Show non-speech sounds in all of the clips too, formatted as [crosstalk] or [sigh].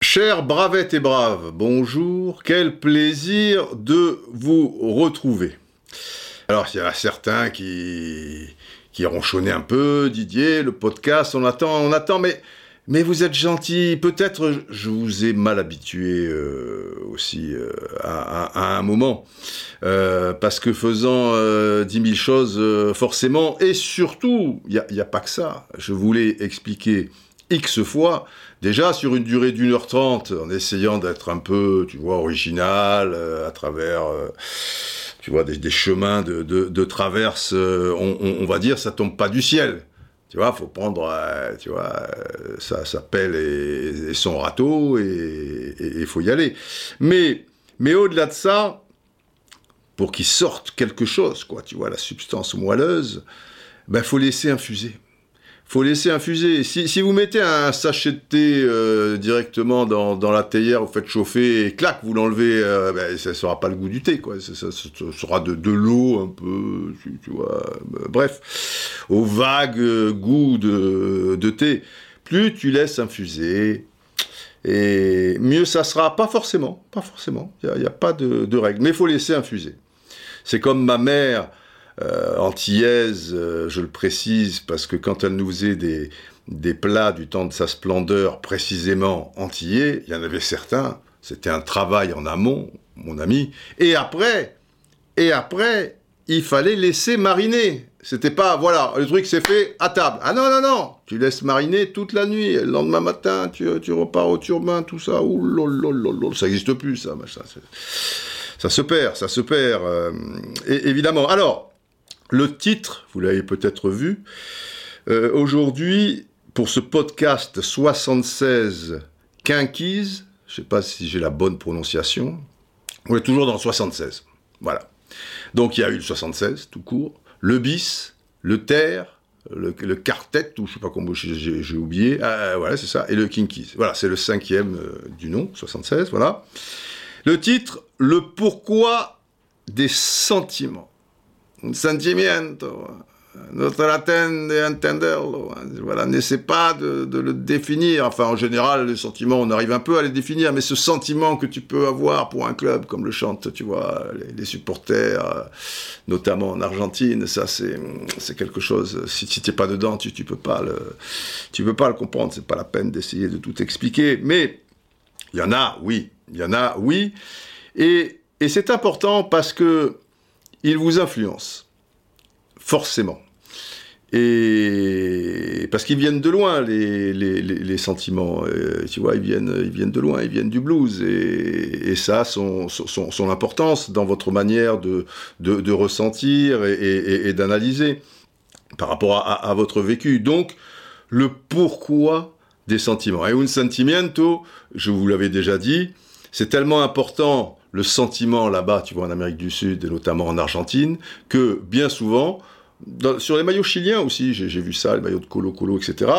Chers bravettes et braves, bonjour, quel plaisir de vous retrouver. Alors, il y a certains qui, qui ronchonnaient un peu, Didier, le podcast, on attend, on attend, mais, mais vous êtes gentil, peut-être je vous ai mal habitué euh, aussi euh, à, à- à un moment, Euh, parce que faisant euh, 10 000 choses, euh, forcément, et surtout, il n'y a, a pas que ça, je voulais expliquer X fois, déjà sur une durée d'une heure trente, en essayant d'être un peu, tu vois, original, euh, à travers, euh, tu vois, des, des chemins de, de, de traverse, euh, on, on- on va dire, ça tombe pas du ciel. Tu faut prendre, euh, tu vois, euh, sa, sa pelle et, son râteau, et il faut y aller. Mais, mais au-delà de ça, pour qu'il sorte quelque chose, quoi, tu vois, la substance moelleuse, ben, faut laisser infuser faut laisser infuser. Si, si vous mettez un sachet de thé euh, directement dans, la théière, vous faites chauffer et clac, vous l'enlevez, euh, ben, ça ne sera pas le goût du thé, quoi. Ça, sera de, de l'eau un peu, tu, tu vois. Euh, Bref, au vague goût de, de thé. Plus tu laisses infuser, et mieux ça sera. Pas forcément, pas forcément. Il n'y a, pas de, de règle, mais il faut laisser infuser. C'est comme ma mère euh, antillaise, euh, je le précise, parce que quand elle nous faisait des, plats du temps de sa splendeur, précisément antillais, il y en avait certains, c'était un travail en amont, mon ami, et après, et après, il fallait laisser mariner. C'était pas, voilà, le truc c'est fait à table. Ah non, non, non, tu laisses mariner toute la nuit, le lendemain matin, tu, tu repars au turbin, tout ça, ouh ça n'existe plus, ça, machin. Ça se perd, ça se perd, euh, et- évidemment. Alors, le titre, vous l'avez peut-être vu, euh, aujourd'hui, pour ce podcast 76 Quinquise, je ne sais pas si j'ai la bonne prononciation, on est toujours dans le 76. Voilà. Donc il y a eu le 76, tout court, le bis, le terre, le, quartet, ou je sais pas comment j'ai- oublié, euh, voilà, c'est ça, et le Kinkies. Voilà, c'est le cinquième euh, du nom, 76, voilà. Le titre, le pourquoi des sentiments. Un sentimiento. No traten de entenderlo. Voilà, n'essaie pas de, de le définir. Enfin, en général, les sentiments, on arrive un peu à les définir, mais ce sentiment que tu peux avoir pour un club, comme le chantent, tu vois, les, supporters, euh, notamment en Argentine, ça, c'est, quelque chose. Si, si tu n'es pas dedans, tu, tu peux pas le, tu peux pas le comprendre. C'est pas la peine d'essayer de tout expliquer. Mais il y en a, oui. Il y en a, oui. Et, et c'est important parce que il vous influence. Forcément. Et parce qu'ils viennent de loin, les, les, sentiments. Euh, tu vois, ils viennent, ils viennent de loin, ils viennent du blues. Et, ça, son, son, son importance dans votre manière de, de, ressentir et, d'analyser par rapport à votre vécu. Donc, le pourquoi des sentiments. Et un sentimiento, je vous l'avais déjà dit, c'est tellement important le sentiment là-bas, tu vois, en Amérique du Sud et notamment en Argentine, que bien souvent, sur les maillots chiliens aussi, j'ai vu ça, les maillots de Colo Colo, etc.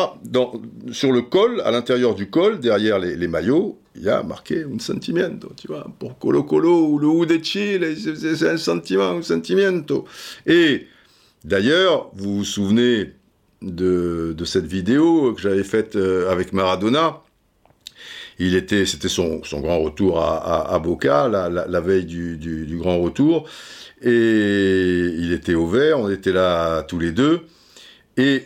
Sur le col, à l'intérieur du col, derrière les, maillots, il y a marqué un sentimiento, tu vois. Pour Colo Colo ou le U de Chile, c'est- un sentiment, un sentimiento. Et d'ailleurs, vous vous souvenez de, de cette vidéo que j'avais faite euh, avec Maradona c'était son, grand retour à, à, Boca, la, veille du, grand retour. Et il était au vert, on était là tous les deux. Et,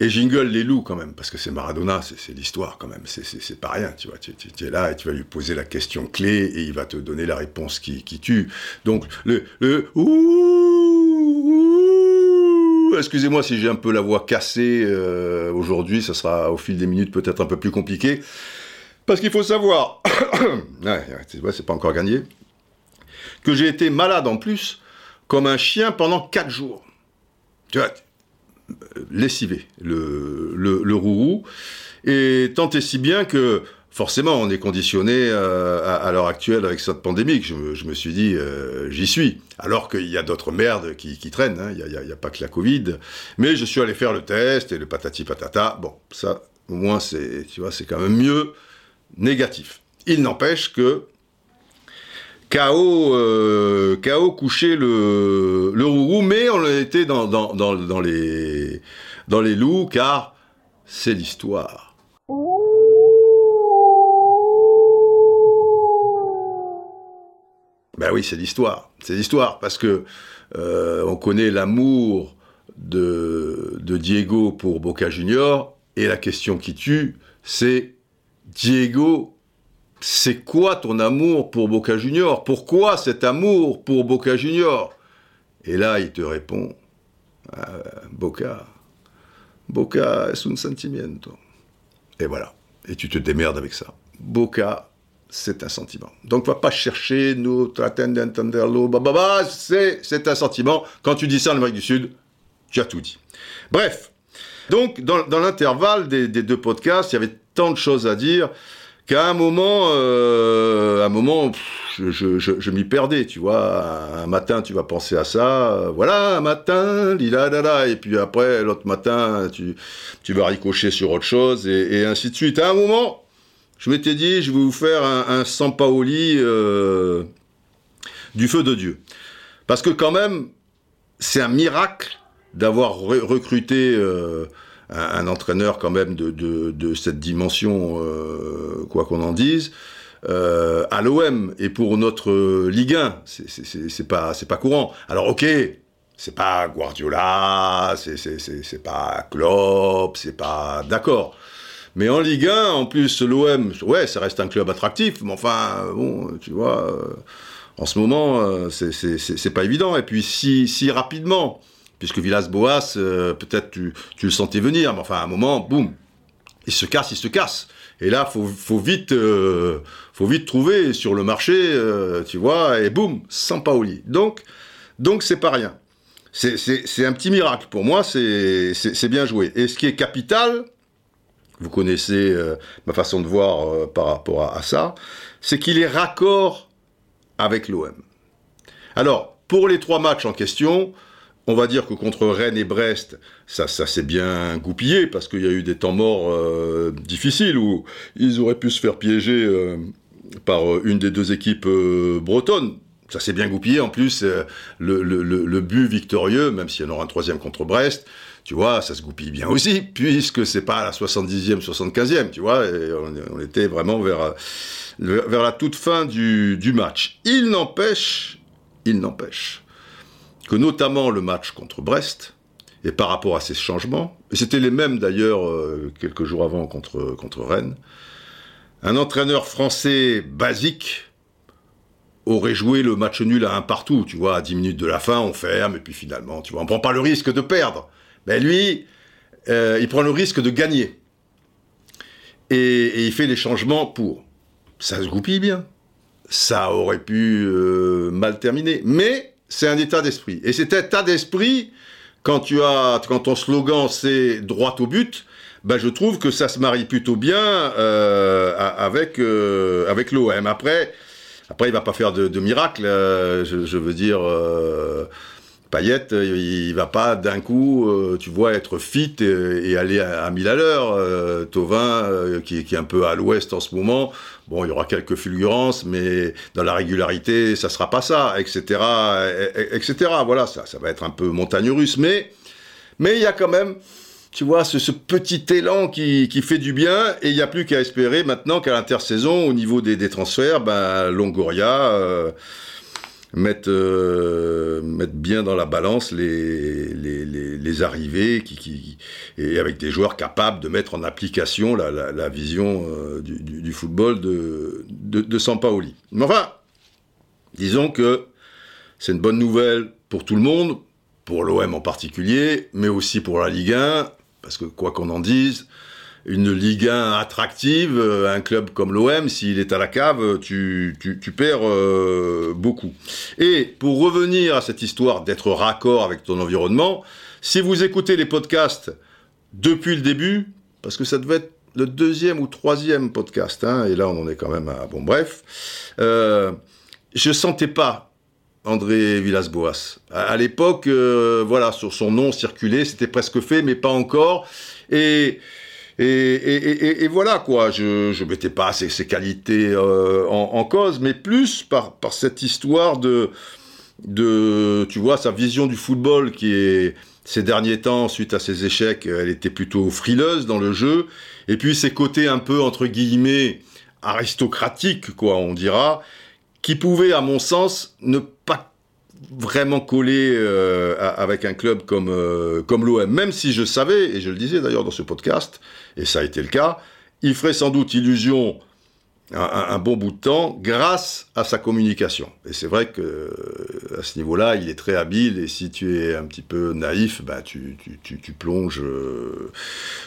jingle les loups quand même, parce que c'est Maradona, c'est, l'histoire quand même, c'est, pas rien, tu vois. Tu, es là et tu vas lui poser la question clé et il va te donner la réponse qui, tue. Donc, le, le excusez-moi si j'ai un peu la voix cassée euh, aujourd'hui, ça sera au fil des minutes peut-être un peu plus compliqué. Parce qu'il faut savoir, [coughs] c'est pas encore gagné, que j'ai été malade en plus, comme un chien pendant 4 jours. Tu vois, lessivé, le, le, le. Et tant et si bien que, forcément, on est conditionné euh, à, l'heure actuelle avec cette pandémie, je, me- suis dit, euh, j'y suis. Alors qu'il y a d'autres merdes qui, traînent, hein, il n'y a, a- pas que la Covid. Mais je suis allé faire le test et le patati patata. Bon, ça, au moins, c'est quand même mieux négatif. Il n'empêche que KO, euh, KO couché le, le roux, mais on était dans, dans, les, dans les loups, car c'est l'histoire. Ben oui, c'est l'histoire. C'est l'histoire, parce que euh, on connaît l'amour de, de Diego pour Boca Junior, et la question qui tue, c'est Diego, c'est quoi ton amour pour Boca Junior Pourquoi cet amour pour Boca Junior Et là, il te répond, ah, Boca, Boca es un sentimiento. Et voilà. Et tu te démerdes avec ça. Boca, c'est un sentiment. Donc, va pas chercher nous, entenderlo, c'est, c'est un sentiment. Quand tu dis ça en Amérique du Sud, tu as tout dit. Bref. Donc, dans, l'intervalle des, deux podcasts, il y avait tant de choses à dire qu'à un moment, euh, un moment, je, m'y perdais, tu vois. Un matin, tu vas penser à ça, voilà, un matin, lila, et puis après, l'autre matin, tu, tu vas ricocher sur autre chose, et, ainsi de suite. À un moment, je m'étais dit, je vais vous faire un, un Sampaoli euh, du feu de Dieu. Parce que quand même, c'est un miracle d'avoir recruté euh, un, entraîneur quand même de, cette dimension, euh, quoi qu'on en dise, euh, à l'OM et pour notre Ligue 1, c'est pas pas courant. Alors ok, c'est pas Guardiola, c'est pas Klopp, c'est pas d'accord. Mais en Ligue 1, en plus, l'OM, ouais, ça reste un club attractif, mais enfin, bon, tu vois, en ce moment, c'est pas évident. Et puis, si, si rapidement, puisque Villas-Boas, euh, peut-être tu, le sentais venir, mais enfin, à un moment, boum, il se casse, il se casse. Et là, faut, faut vite, euh, trouver sur le marché, euh, tu vois, et boum, sans Paoli. Donc, donc c'est pas rien. C'est un petit miracle pour moi, c'est bien joué. Et ce qui est capital, vous connaissez ma façon de voir par rapport à ça, c'est qu'il est raccord avec l'OM. Alors, pour les trois matchs en question, on va dire que contre Rennes et Brest, ça, ça s'est bien goupillé parce qu'il y a eu des temps morts euh, difficiles où ils auraient pu se faire piéger euh, par euh, une des deux équipes bretonnes. Ça s'est bien goupillé. En plus, le, but victorieux, même s'il y en aura un troisième contre Brest, tu vois, ça se goupille bien aussi, puisque c'est pas la 70e, 75e, tu vois, on, était vraiment vers, la toute fin du match. Il n'empêche, il n'empêche que notamment le match contre Brest, et par rapport à ces changements, et c'était les mêmes d'ailleurs euh, quelques jours avant contre, contre Rennes, un entraîneur français basique aurait joué le match nul à un partout, tu vois, à 10 minutes de la fin, on ferme, et puis finalement, tu vois, on prend pas le risque de perdre. Mais lui, euh, il prend le risque de gagner. Et, il fait les changements pour. Ça se goupille bien. Ça aurait pu euh, mal terminer. Mais c'est un état d'esprit. Et cet état d'esprit, quand tu as, quand ton slogan c'est droit au but, ben je trouve que ça se marie plutôt bien euh, avec euh, avec l'OM. Après, après il va pas faire de, de miracle. Euh, je, veux dire. Payette, il, va pas d'un coup, tu vois, être fit et, aller à, 1000 à l'heure. Tovin, qui, est un peu à l'ouest en ce moment, Bon, il y aura quelques fulgurances, mais dans la régularité, ça sera pas ça, etc., etc. Voilà, ça, ça va être un peu montagne russe, mais, mais il y a quand même, tu vois, ce, petit élan qui, qui, fait du bien, et il n'y a plus qu'à espérer maintenant qu'à l'intersaison, au niveau des, des transferts, ben, Longoria, euh, mettre, euh, bien dans la balance les, arrivées qui, et avec des joueurs capables de mettre en application la, vision euh, du, du, football de, de, de Sampaoli. Mais enfin, disons que c'est une bonne nouvelle pour tout le monde, pour l'OM en particulier, mais aussi pour la Ligue 1, parce que quoi qu'on en dise, une Ligue 1 attractive, euh, un club comme l'OM, s'il est à la cave, tu, tu, perds euh, beaucoup. Et pour revenir à cette histoire d'être raccord avec ton environnement, si vous écoutez les podcasts depuis le début, parce que ça devait être le deuxième ou troisième podcast, hein, et là on en est quand même à... Bon bref, euh, je sentais pas André Villas-Boas. À, l'époque, euh, voilà, sur son nom circulait, c'était presque fait, mais pas encore. Et Et, voilà quoi, je ne mettais pas ses, qualités euh, en, cause, mais plus par, cette histoire de, tu vois, sa vision du football qui ces derniers temps, suite à ses échecs, elle était plutôt frileuse dans le jeu, et puis ses côtés un peu, entre guillemets, aristocratiques, quoi, on dira, qui pouvaient, à mon sens, ne pas vraiment coller euh, avec un club comme, euh, comme l'OM, même si je savais, et je le disais d'ailleurs dans ce podcast, et ça a été le cas, il ferait sans doute illusion un, bon bout de temps grâce à sa communication. Et c'est vrai que à ce niveau-là, il est très habile, et si tu es un petit peu naïf, bah, tu, tu, tu, plonges,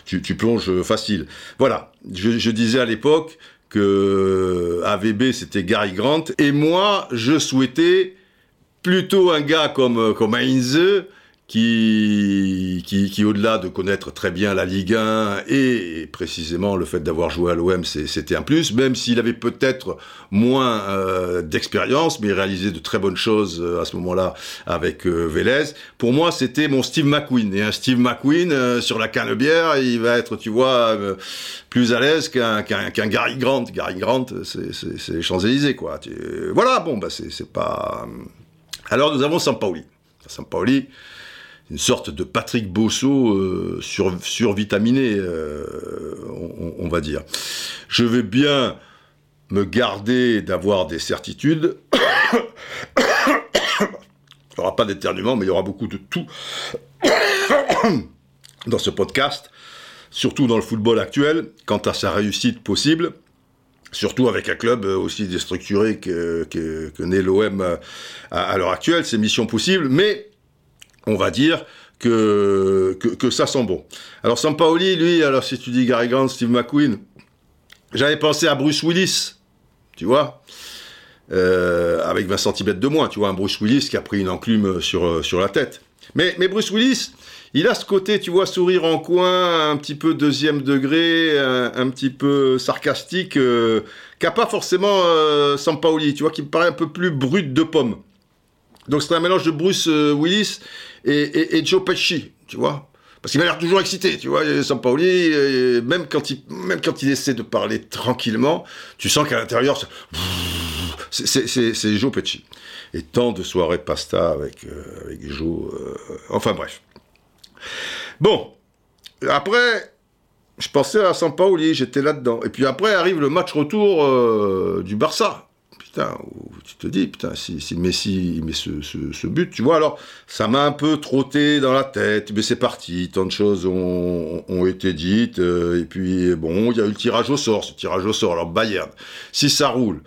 tu, plonges facile. Voilà, je, je disais à l'époque que AVB c'était Gary Grant, et moi je souhaitais plutôt un gars comme, comme Heinze, qui, qui, qui au-delà de connaître très bien la Ligue 1 et, précisément le fait d'avoir joué à l'OM, c'était un plus, même s'il avait peut-être moins euh, d'expérience, mais réalisé de très bonnes choses euh, à ce moment-là avec euh, Vélez. Pour moi, c'était mon Steve McQueen. Et un Steve McQueen sur la canne-bière, il va être, tu vois, plus à l'aise qu'un qu'un Gary Grant. Gary Grant, c'est les Champs-Élysées, quoi. voilà, bon, bah c'est pas... Alors nous avons Sampaoli. Sampaoli, une sorte de Patrick Bosso euh, sur, survitaminé, euh, on, va dire. Je vais bien me garder d'avoir des certitudes. [coughs] il n'y aura pas d'éternuement, mais il y aura beaucoup de tout [coughs] dans ce podcast, surtout dans le football actuel, quant à sa réussite possible. Surtout avec un club aussi déstructuré que, que, l'OM à, à l'heure actuelle, c'est mission possible, mais on va dire que, que, ça sent bon. Alors Sampaoli, lui, alors si tu dis Gary Grant, Steve McQueen, j'avais pensé à Bruce Willis, tu vois, euh, avec 20 cm de moins, tu vois, un Bruce Willis qui a pris une enclume sur, sur la tête. Mais, mais Bruce Willis, il a ce côté, tu vois, sourire en coin, un petit peu deuxième degré, un, petit peu sarcastique, euh, qu'a pas forcément euh, Sampaoli, tu vois, qui me paraît un peu plus brut de pomme. Donc c'est un mélange de Bruce euh, Willis et, Joe Pesci, tu vois. Parce qu'il m'a l'air toujours excité, tu vois, Sampaoli, même quand il, même quand il essaie de parler tranquillement, tu sens qu'à l'intérieur, c'est Joe Pesci. Et tant de soirées pasta avec, euh, avec Joe, euh, enfin bref. Bon, après, je pensais à Sampaoli, j'étais là-dedans. Et puis après arrive le match retour du Barça tu te dis, putain, si, Messi met ce, but, tu vois, alors ça m'a un peu trotté dans la tête, mais c'est parti, tant de choses ont, été dites, euh, et puis bon, il y a eu le tirage au sort, ce tirage au sort, alors Bayern, si ça roule,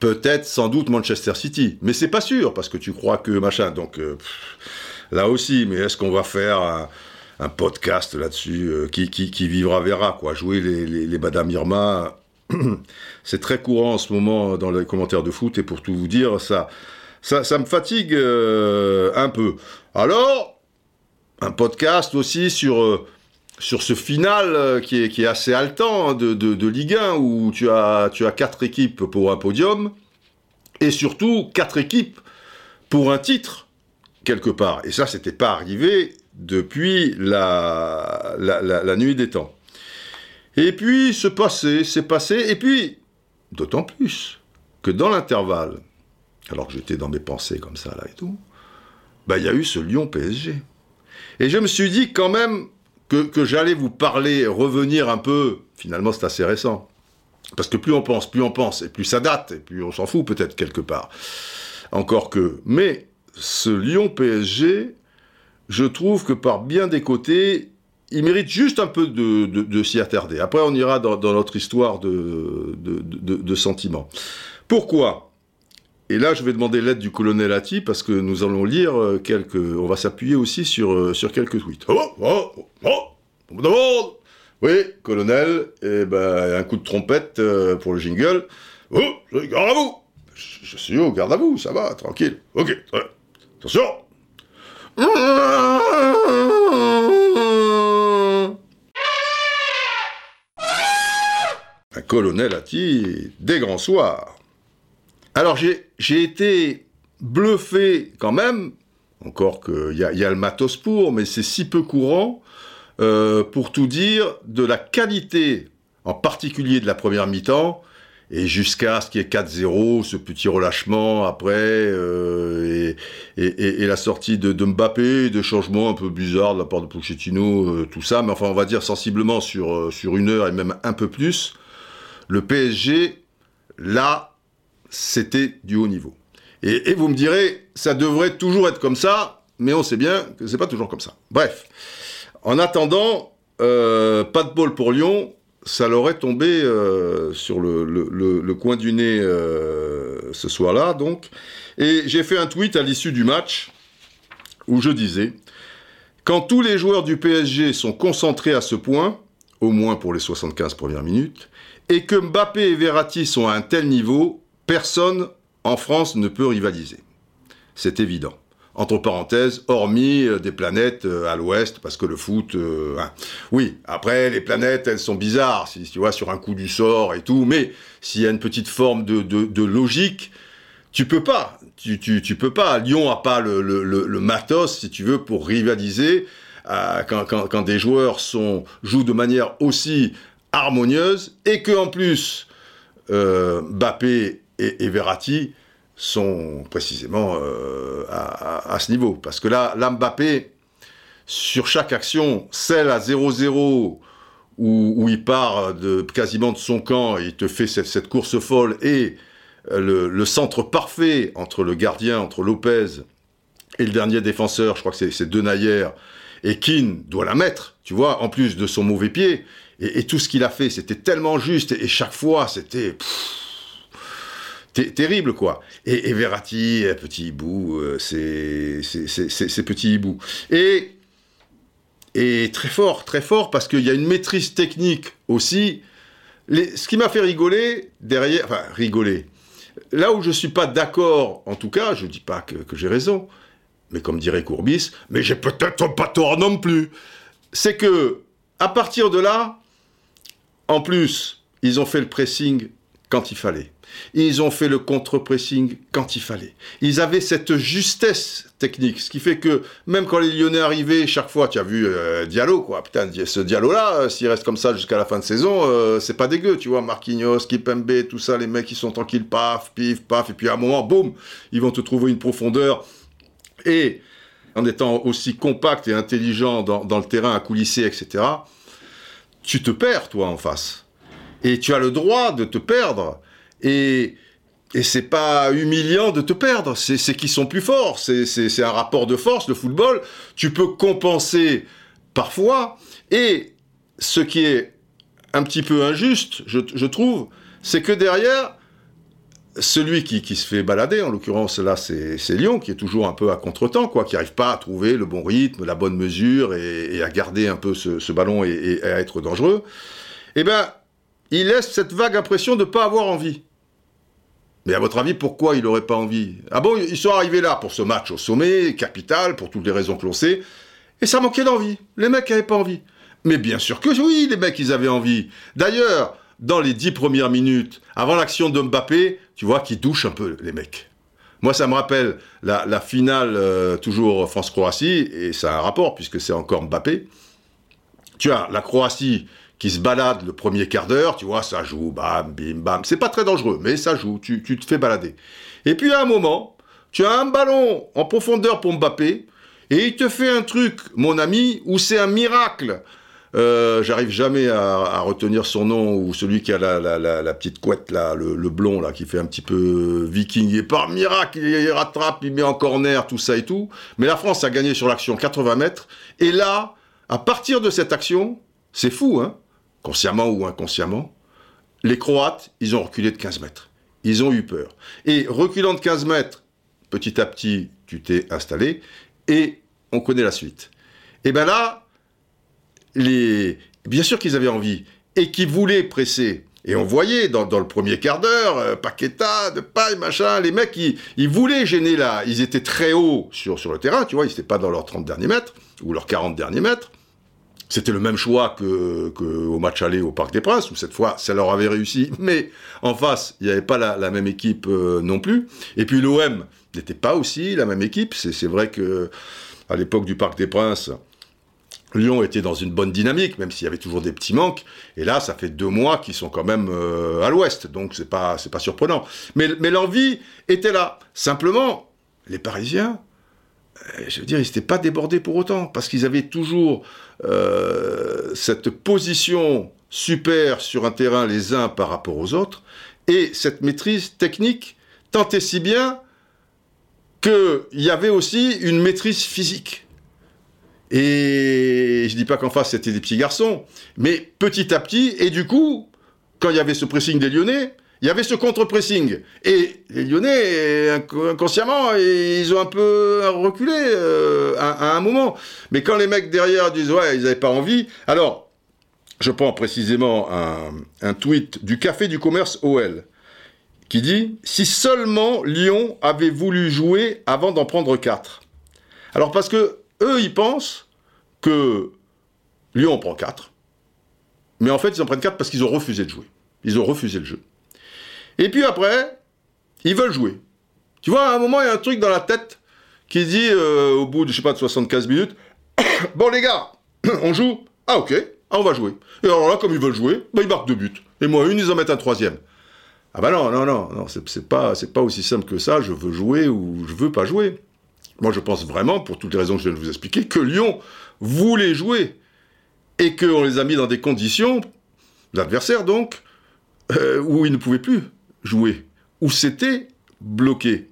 peut-être sans doute Manchester City, mais c'est pas sûr, parce que tu crois que machin, donc euh, là aussi, mais est-ce qu'on va faire un, podcast là-dessus, euh, qui, qui, vivra verra, quoi, jouer les, les, les Madame Irma [clears throat] c'est très courant en ce moment dans les commentaires de foot, et pour tout vous dire, ça, ça, me fatigue euh, un peu. Alors, un podcast aussi sur, euh, sur ce final euh, qui, est, assez haletant hein, de, de, Ligue 1, où tu as, tu as quatre équipes pour un podium, et surtout quatre équipes pour un titre, quelque part. Et ça, c'était pas arrivé depuis la, la nuit des temps. Et puis, ce passé, c'est passé, et puis, d'autant plus que dans l'intervalle, alors que j'étais dans mes pensées comme ça, là et tout, bah, il y a eu ce Lyon-PSG. Et je me suis dit quand même que, j'allais vous parler, revenir un peu, finalement c'est assez récent, parce que plus on pense, plus on pense, et plus ça date, et plus on s'en fout peut-être quelque part. Encore que. Mais ce Lyon-PSG, je trouve que par bien des côtés, il mérite juste un peu de, s'y attarder. Après, on ira dans, notre histoire de, sentiments. Pourquoi? Et là, je vais demander l'aide du colonel Atti parce que nous allons lire euh, quelques. On va s'appuyer aussi sur, euh, sur quelques tweets. Oh, oh, oh, oh Oui, colonel, et eh ben, un coup de trompette euh, pour le jingle. Oh, garde à vous je, suis au garde à vous, ça va, tranquille. Ok, attention un colonel a dit des grands soirs. Alors j'ai été bluffé quand même, encore qu'il y, y a le matos pour, mais c'est si peu courant, pour tout dire, de la qualité, en particulier de la première mi-temps, et jusqu'à ce qu'il y ait 4-0, ce petit relâchement après, euh, et, la sortie de, Mbappé, des changements un peu bizarres de la part de Pochettino, euh, tout ça, mais enfin on va dire sensiblement sur, euh, sur une heure et même un peu plus, le PSG, là, c'était du haut niveau. Et, vous me direz, ça devrait toujours être comme ça, mais on sait bien que c'est pas toujours comme ça. Bref, en attendant, pas de bol pour Lyon, ça leur est tombé euh, sur le, coin du nez euh, ce soir-là, donc. Et j'ai fait un tweet à l'issue du match où je disais Quand tous les joueurs du PSG sont concentrés à ce point, au moins pour les 75 premières minutes, et que Mbappé et Verratti sont à un tel niveau, personne en France ne peut rivaliser. C'est évident entre parenthèses, hormis euh, des planètes euh, à l'ouest, parce que le foot, euh, hein. oui, après, les planètes, elles sont bizarres, si tu vois, sur un coup du sort et tout, mais s'il y a une petite forme de, logique, tu peux pas, tu, peux pas. Lyon a pas le, le, matos, si tu veux, pour rivaliser quand, des joueurs sont, jouent de manière aussi harmonieuse, et que en plus, Bappé et, et Verratti sont précisément euh, à, ce niveau. Parce que là, l'Mbappé, sur chaque action, celle à 0-0, où, il part de, quasiment de son camp, et il te fait cette, course folle, et euh, le, centre parfait entre le gardien, entre Lopez et le dernier défenseur, je crois que c'est Denayer, et Keane doit la mettre, tu vois, en plus de son mauvais pied. Et, tout ce qu'il a fait, c'était tellement juste, et, chaque fois, c'était terrible, quoi. Et, Verratti, petit hibou, euh, c'est petit hibou. Et, et très fort, très fort, parce qu'il y a une maîtrise technique aussi. Ce qui m'a fait rigoler, derrière, enfin, rigoler, là où je suis pas d'accord, en tout cas, je dis pas que, que j'ai raison, mais comme dirait Courbis, mais j'ai peut-être pas tort non plus, c'est que, à partir de là, en plus, ils ont fait le pressing quand il fallait. Ils ont fait le contre-pressing quand il fallait. Ils avaient cette justesse technique, ce qui fait que même quand les Lyonnais arrivaient, chaque fois, tu as vu euh, Diallo, quoi. Putain, ce Diallo-là, euh, s'il reste comme ça jusqu'à la fin de saison, euh, c'est pas dégueu, tu vois. Marquinhos, Kipembe, tout ça, les mecs, ils sont tranquilles, paf, pif, paf, et puis à un moment, boum, ils vont te trouver une profondeur. Et en étant aussi compact et intelligent dans, dans le terrain à coulisser, etc., tu te perds, toi, en face. Et tu as le droit de te perdre. Et, et c'est pas humiliant de te perdre, c'est qu'ils sont plus forts, c'est un rapport de force, le football. Tu peux compenser parfois, et ce qui est un petit peu injuste, je, trouve, c'est que derrière, celui qui, se fait balader, en l'occurrence là c'est Lyon, qui est toujours un peu à contre-temps, quoi, qui n'arrive pas à trouver le bon rythme, la bonne mesure, et, à garder un peu ce, ballon et, à être dangereux, eh ben, il laisse cette vague impression de ne pas avoir envie. Mais à votre avis, pourquoi il n'aurait pas envie? Ah bon, ils sont arrivés là pour ce match au sommet, capital, pour toutes les raisons que l'on sait, et ça manquait d'envie. Les mecs n'avaient pas envie. Mais bien sûr que oui, les mecs, ils avaient envie. D'ailleurs, dans les dix premières minutes, avant l'action de Mbappé, tu vois qu'ils douchent un peu, les mecs. Moi, ça me rappelle la, finale, euh, toujours France-Croatie, et ça a un rapport, puisque c'est encore Mbappé. Tu as la Croatie qui se balade le premier quart d'heure, tu vois, ça joue, bam, bim, bam. C'est pas très dangereux, mais ça joue, tu, te fais balader. Et puis à un moment, tu as un ballon en profondeur pour Mbappé, et il te fait un truc, mon ami, où c'est un miracle. Euh, j'arrive jamais à, retenir son nom ou celui qui a la, petite couette là, le, blond là, qui fait un petit peu viking. Et par miracle, il rattrape, il met en corner, tout ça et tout. Mais la France a gagné sur l'action 80 mètres. Et là, à partir de cette action, c'est fou, hein consciemment ou inconsciemment, les Croates, ils ont reculé de 15 mètres. Ils ont eu peur. Et reculant de 15 mètres, petit à petit, tu t'es installé, et on connaît la suite. Et bien là, les... bien sûr qu'ils avaient envie, et qu'ils voulaient presser. Et on voyait dans, le premier quart d'heure, euh, Paqueta, de paille, machin, les mecs, ils, voulaient gêner là. Ils étaient très hauts sur, le terrain, tu vois, ils n'étaient pas dans leurs 30 derniers mètres, ou leurs 40 derniers mètres. C'était le même choix que, au match aller au Parc des Princes, où cette fois, ça leur avait réussi. Mais en face, il n'y avait pas la, même équipe euh, non plus. Et puis l'OM n'était pas aussi la même équipe. C'est vrai que à l'époque du Parc des Princes, Lyon était dans une bonne dynamique, même s'il y avait toujours des petits manques. Et là, ça fait deux mois qu'ils sont quand même euh, à l'ouest, donc c'est pas pas surprenant. Mais, l'envie était là. Simplement, les Parisiens, euh, je veux dire, ils n'étaient pas débordés pour autant, parce qu'ils avaient toujours euh, cette position super sur un terrain les uns par rapport aux autres, et cette maîtrise technique tant si bien qu'il y avait aussi une maîtrise physique. Et je dis pas qu'en face c'était des petits garçons, mais petit à petit, et du coup, quand il y avait ce pressing des Lyonnais, il y avait ce contre-pressing. Et les Lyonnais, inconsciemment, ils ont un peu reculé euh, à, un moment. Mais quand les mecs derrière disent ouais, ils n'avaient pas envie, alors, je prends précisément un, un tweet du Café du Commerce OL qui dit si seulement Lyon avait voulu jouer avant d'en prendre 4. Alors parce que eux, ils pensent que Lyon en prend 4. Mais en fait, ils en prennent 4 parce qu'ils ont refusé de jouer. Ils ont refusé le jeu. Et puis après, ils veulent jouer. Tu vois, à un moment, il y a un truc dans la tête qui dit, euh, au bout de, je sais pas, de 75 minutes, [coughs] bon les gars, [coughs] on joue Ah ok, ah, on va jouer. Et alors là, comme ils veulent jouer, bah, ils marquent deux buts. Et moi, une, ils en mettent un troisième. Ah bah non, non, non, non c'est pas, pas aussi simple que ça, je veux jouer ou je veux pas jouer. Moi, je pense vraiment, pour toutes les raisons que je viens de vous expliquer, que Lyon voulait jouer. Et qu'on les a mis dans des conditions, l'adversaire donc, euh, où ils ne pouvaient plus jouer, où c'était bloqué,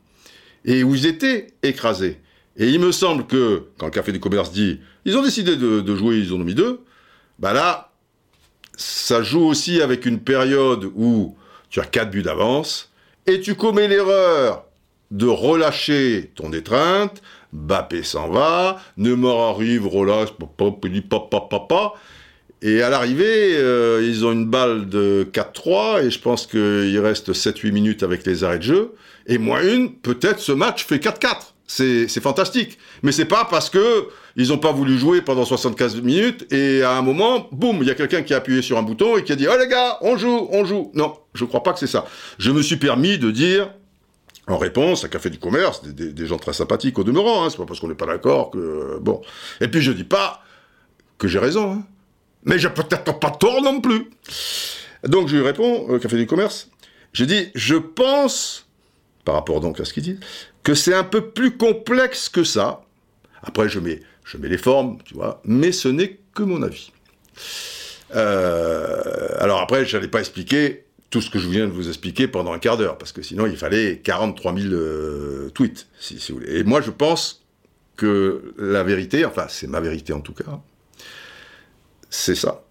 et où ils étaient écrasés. Et il me semble que, quand le Café du Commerce dit, ils ont décidé de, jouer, ils ont mis deux, bah là, ça joue aussi avec une période où tu as quatre buts d'avance, et tu commets l'erreur de relâcher ton étreinte, Bappé s'en va, Neymar arrive, relâche, papa, et à l'arrivée, euh, ils ont une balle de 4-3, et je pense qu'il reste 7-8 minutes avec les arrêts de jeu, et moins une, peut-être ce match fait 4-4. C'est fantastique. Mais c'est pas parce que ils n'ont pas voulu jouer pendant 75 minutes, et à un moment, boum, il y a quelqu'un qui a appuyé sur un bouton et qui a dit « Oh les gars, on joue, on joue !» Non, je crois pas que c'est ça. Je me suis permis de dire en réponse à Café du Commerce, des, gens très sympathiques au demeurant, hein, c'est pas parce qu'on n'est pas d'accord que... Bon. Et puis je dis pas que j'ai raison, hein. mais j'ai peut-être pas tort non plus. Donc je lui réponds au Café du Commerce, j'ai dit, je pense, par rapport donc à ce qu'il dit, que c'est un peu plus complexe que ça. Après je mets, je mets les formes, tu vois, mais ce n'est que mon avis. Euh, alors après, je n'allais pas expliquer tout ce que je viens de vous expliquer pendant un quart d'heure, parce que sinon il fallait 43 000 euh, tweets, si, vous voulez. Et moi je pense que la vérité, enfin c'est ma vérité en tout cas, c'est ça,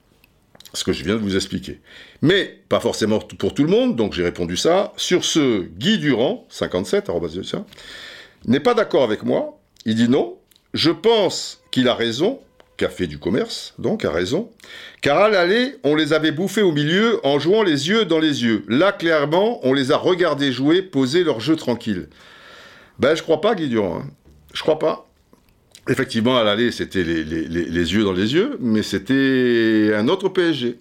ce que je viens de vous expliquer. Mais pas forcément pour tout le monde, donc j'ai répondu ça. Sur ce, Guy Durand, 57, n'est pas d'accord avec moi. Il dit non, je pense qu'il a raison, Café du commerce, donc, a raison. Car à l'aller, on les avait bouffés au milieu en jouant les yeux dans les yeux. Là, clairement, on les a regardés jouer, poser leur jeu tranquille. Ben, je crois pas, Guy Durand. Hein. Je crois pas. Effectivement, à l'aller, c'était les, yeux dans les yeux, mais c'était un autre PSG.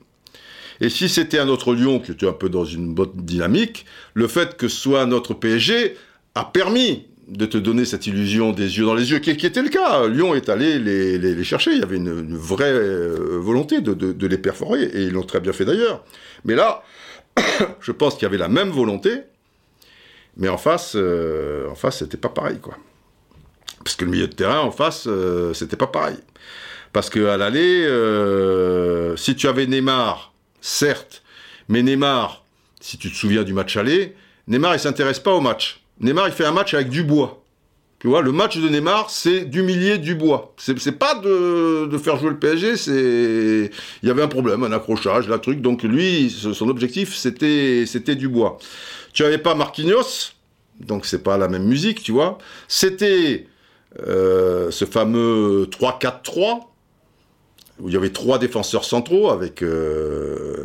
Et si c'était un autre Lyon qui était un peu dans une bonne dynamique, le fait que ce soit un autre PSG a permis de te donner cette illusion des yeux dans les yeux, qui, était le cas. Lyon est allé les, chercher, il y avait une, vraie euh, volonté de, les perforer, et ils l'ont très bien fait d'ailleurs. Mais là, [coughs] je pense qu'il y avait la même volonté, mais en face, euh, en face, c'était pas pareil, quoi. Parce que le milieu de terrain, en face, euh, c'était pas pareil. Parce qu'à l'aller, si tu avais Neymar, certes, mais Neymar, si tu te souviens du match aller, Neymar, il s'intéresse pas au match. Neymar, il fait un match avec Dubois. Tu vois, le match de Neymar, c'est d'humilier Dubois. C'est pas de, faire jouer le PSG, c'est. Il y avait un problème, un accrochage, la truc. Donc lui, son objectif, c'était Dubois. Tu avais pas Marquinhos, donc c'est pas la même musique, tu vois. C'était euh, ce fameux 3-4-3, où il y avait trois défenseurs centraux avec euh,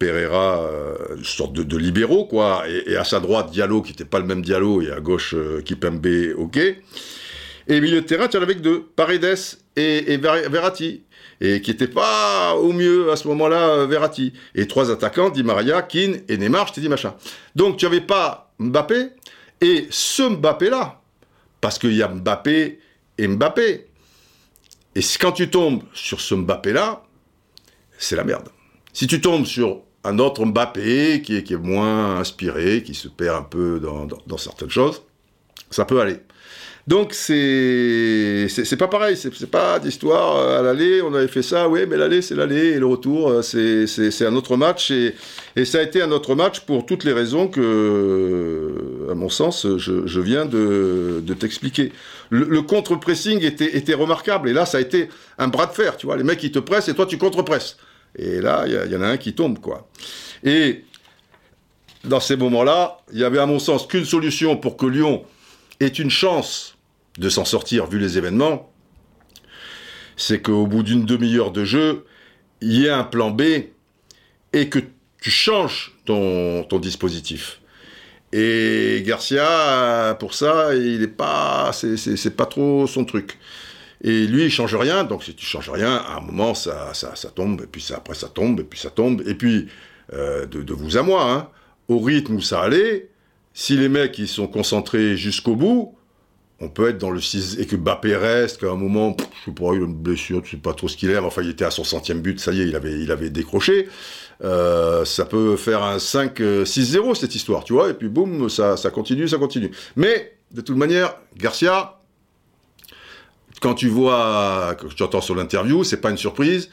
Pereira, euh, une sorte de, libéraux, quoi, et, à sa droite Diallo qui n'était pas le même Diallo, et à gauche euh, Kipembe, ok. Et milieu de terrain, tu en avais que deux, Paredes et, Verratti, et qui n'était pas au mieux à ce moment-là Verratti. Et trois attaquants, Di Maria, Keane et Neymar, je dit machin. Donc tu n'avais pas Mbappé, et ce Mbappé-là, parce qu'il y a Mbappé et Mbappé, Et quand tu tombes sur ce Mbappé-là, c'est la merde. Si tu tombes sur un autre Mbappé qui est, moins inspiré, qui se perd un peu dans certaines choses, ça peut aller. Donc c'est c'est pas pareil, c'est pas d'histoire euh, à l'aller, on avait fait ça, oui, mais l'aller c'est l'aller. Et le retour euh, c'est un autre match. Et, ça a été un autre match pour toutes les raisons que, à mon sens, je, viens de, t'expliquer. Le, contre-pressing était, était remarquable. Et là ça a été un bras de fer, tu vois, les mecs ils te pressent et toi tu contre-presses. Et là il y, en a un qui tombe quoi. Et dans ces moments-là, il y avait à mon sens qu'une solution pour que Lyon ait une chance de s'en sortir vu les événements, c'est qu'au bout d'une demi-heure de jeu, il y ait un plan B et que tu changes ton, dispositif. Et Garcia, pour ça, il est pas, c'est pas trop son truc. Et lui, il change rien, donc si tu changes rien, à un moment, ça, ça, ça tombe, et puis ça, après ça tombe, et puis ça tombe, et puis, euh, de, de, vous à moi, hein, au rythme où ça allait, si les mecs, ils sont concentrés jusqu'au bout, on peut être dans le 6 et que Bappé reste, qu'à un moment, je sais pas, il a une blessure, tu sais pas trop ce qu'il est, mais enfin, il était à son centième but, ça y est, il avait, il avait décroché. Euh, ça peut faire un 5-6-0 cette histoire, tu vois, et puis boum, ça, ça continue, ça continue. Mais, de toute manière, Garcia, quand tu vois, que tu entends sur l'interview, c'est pas une surprise,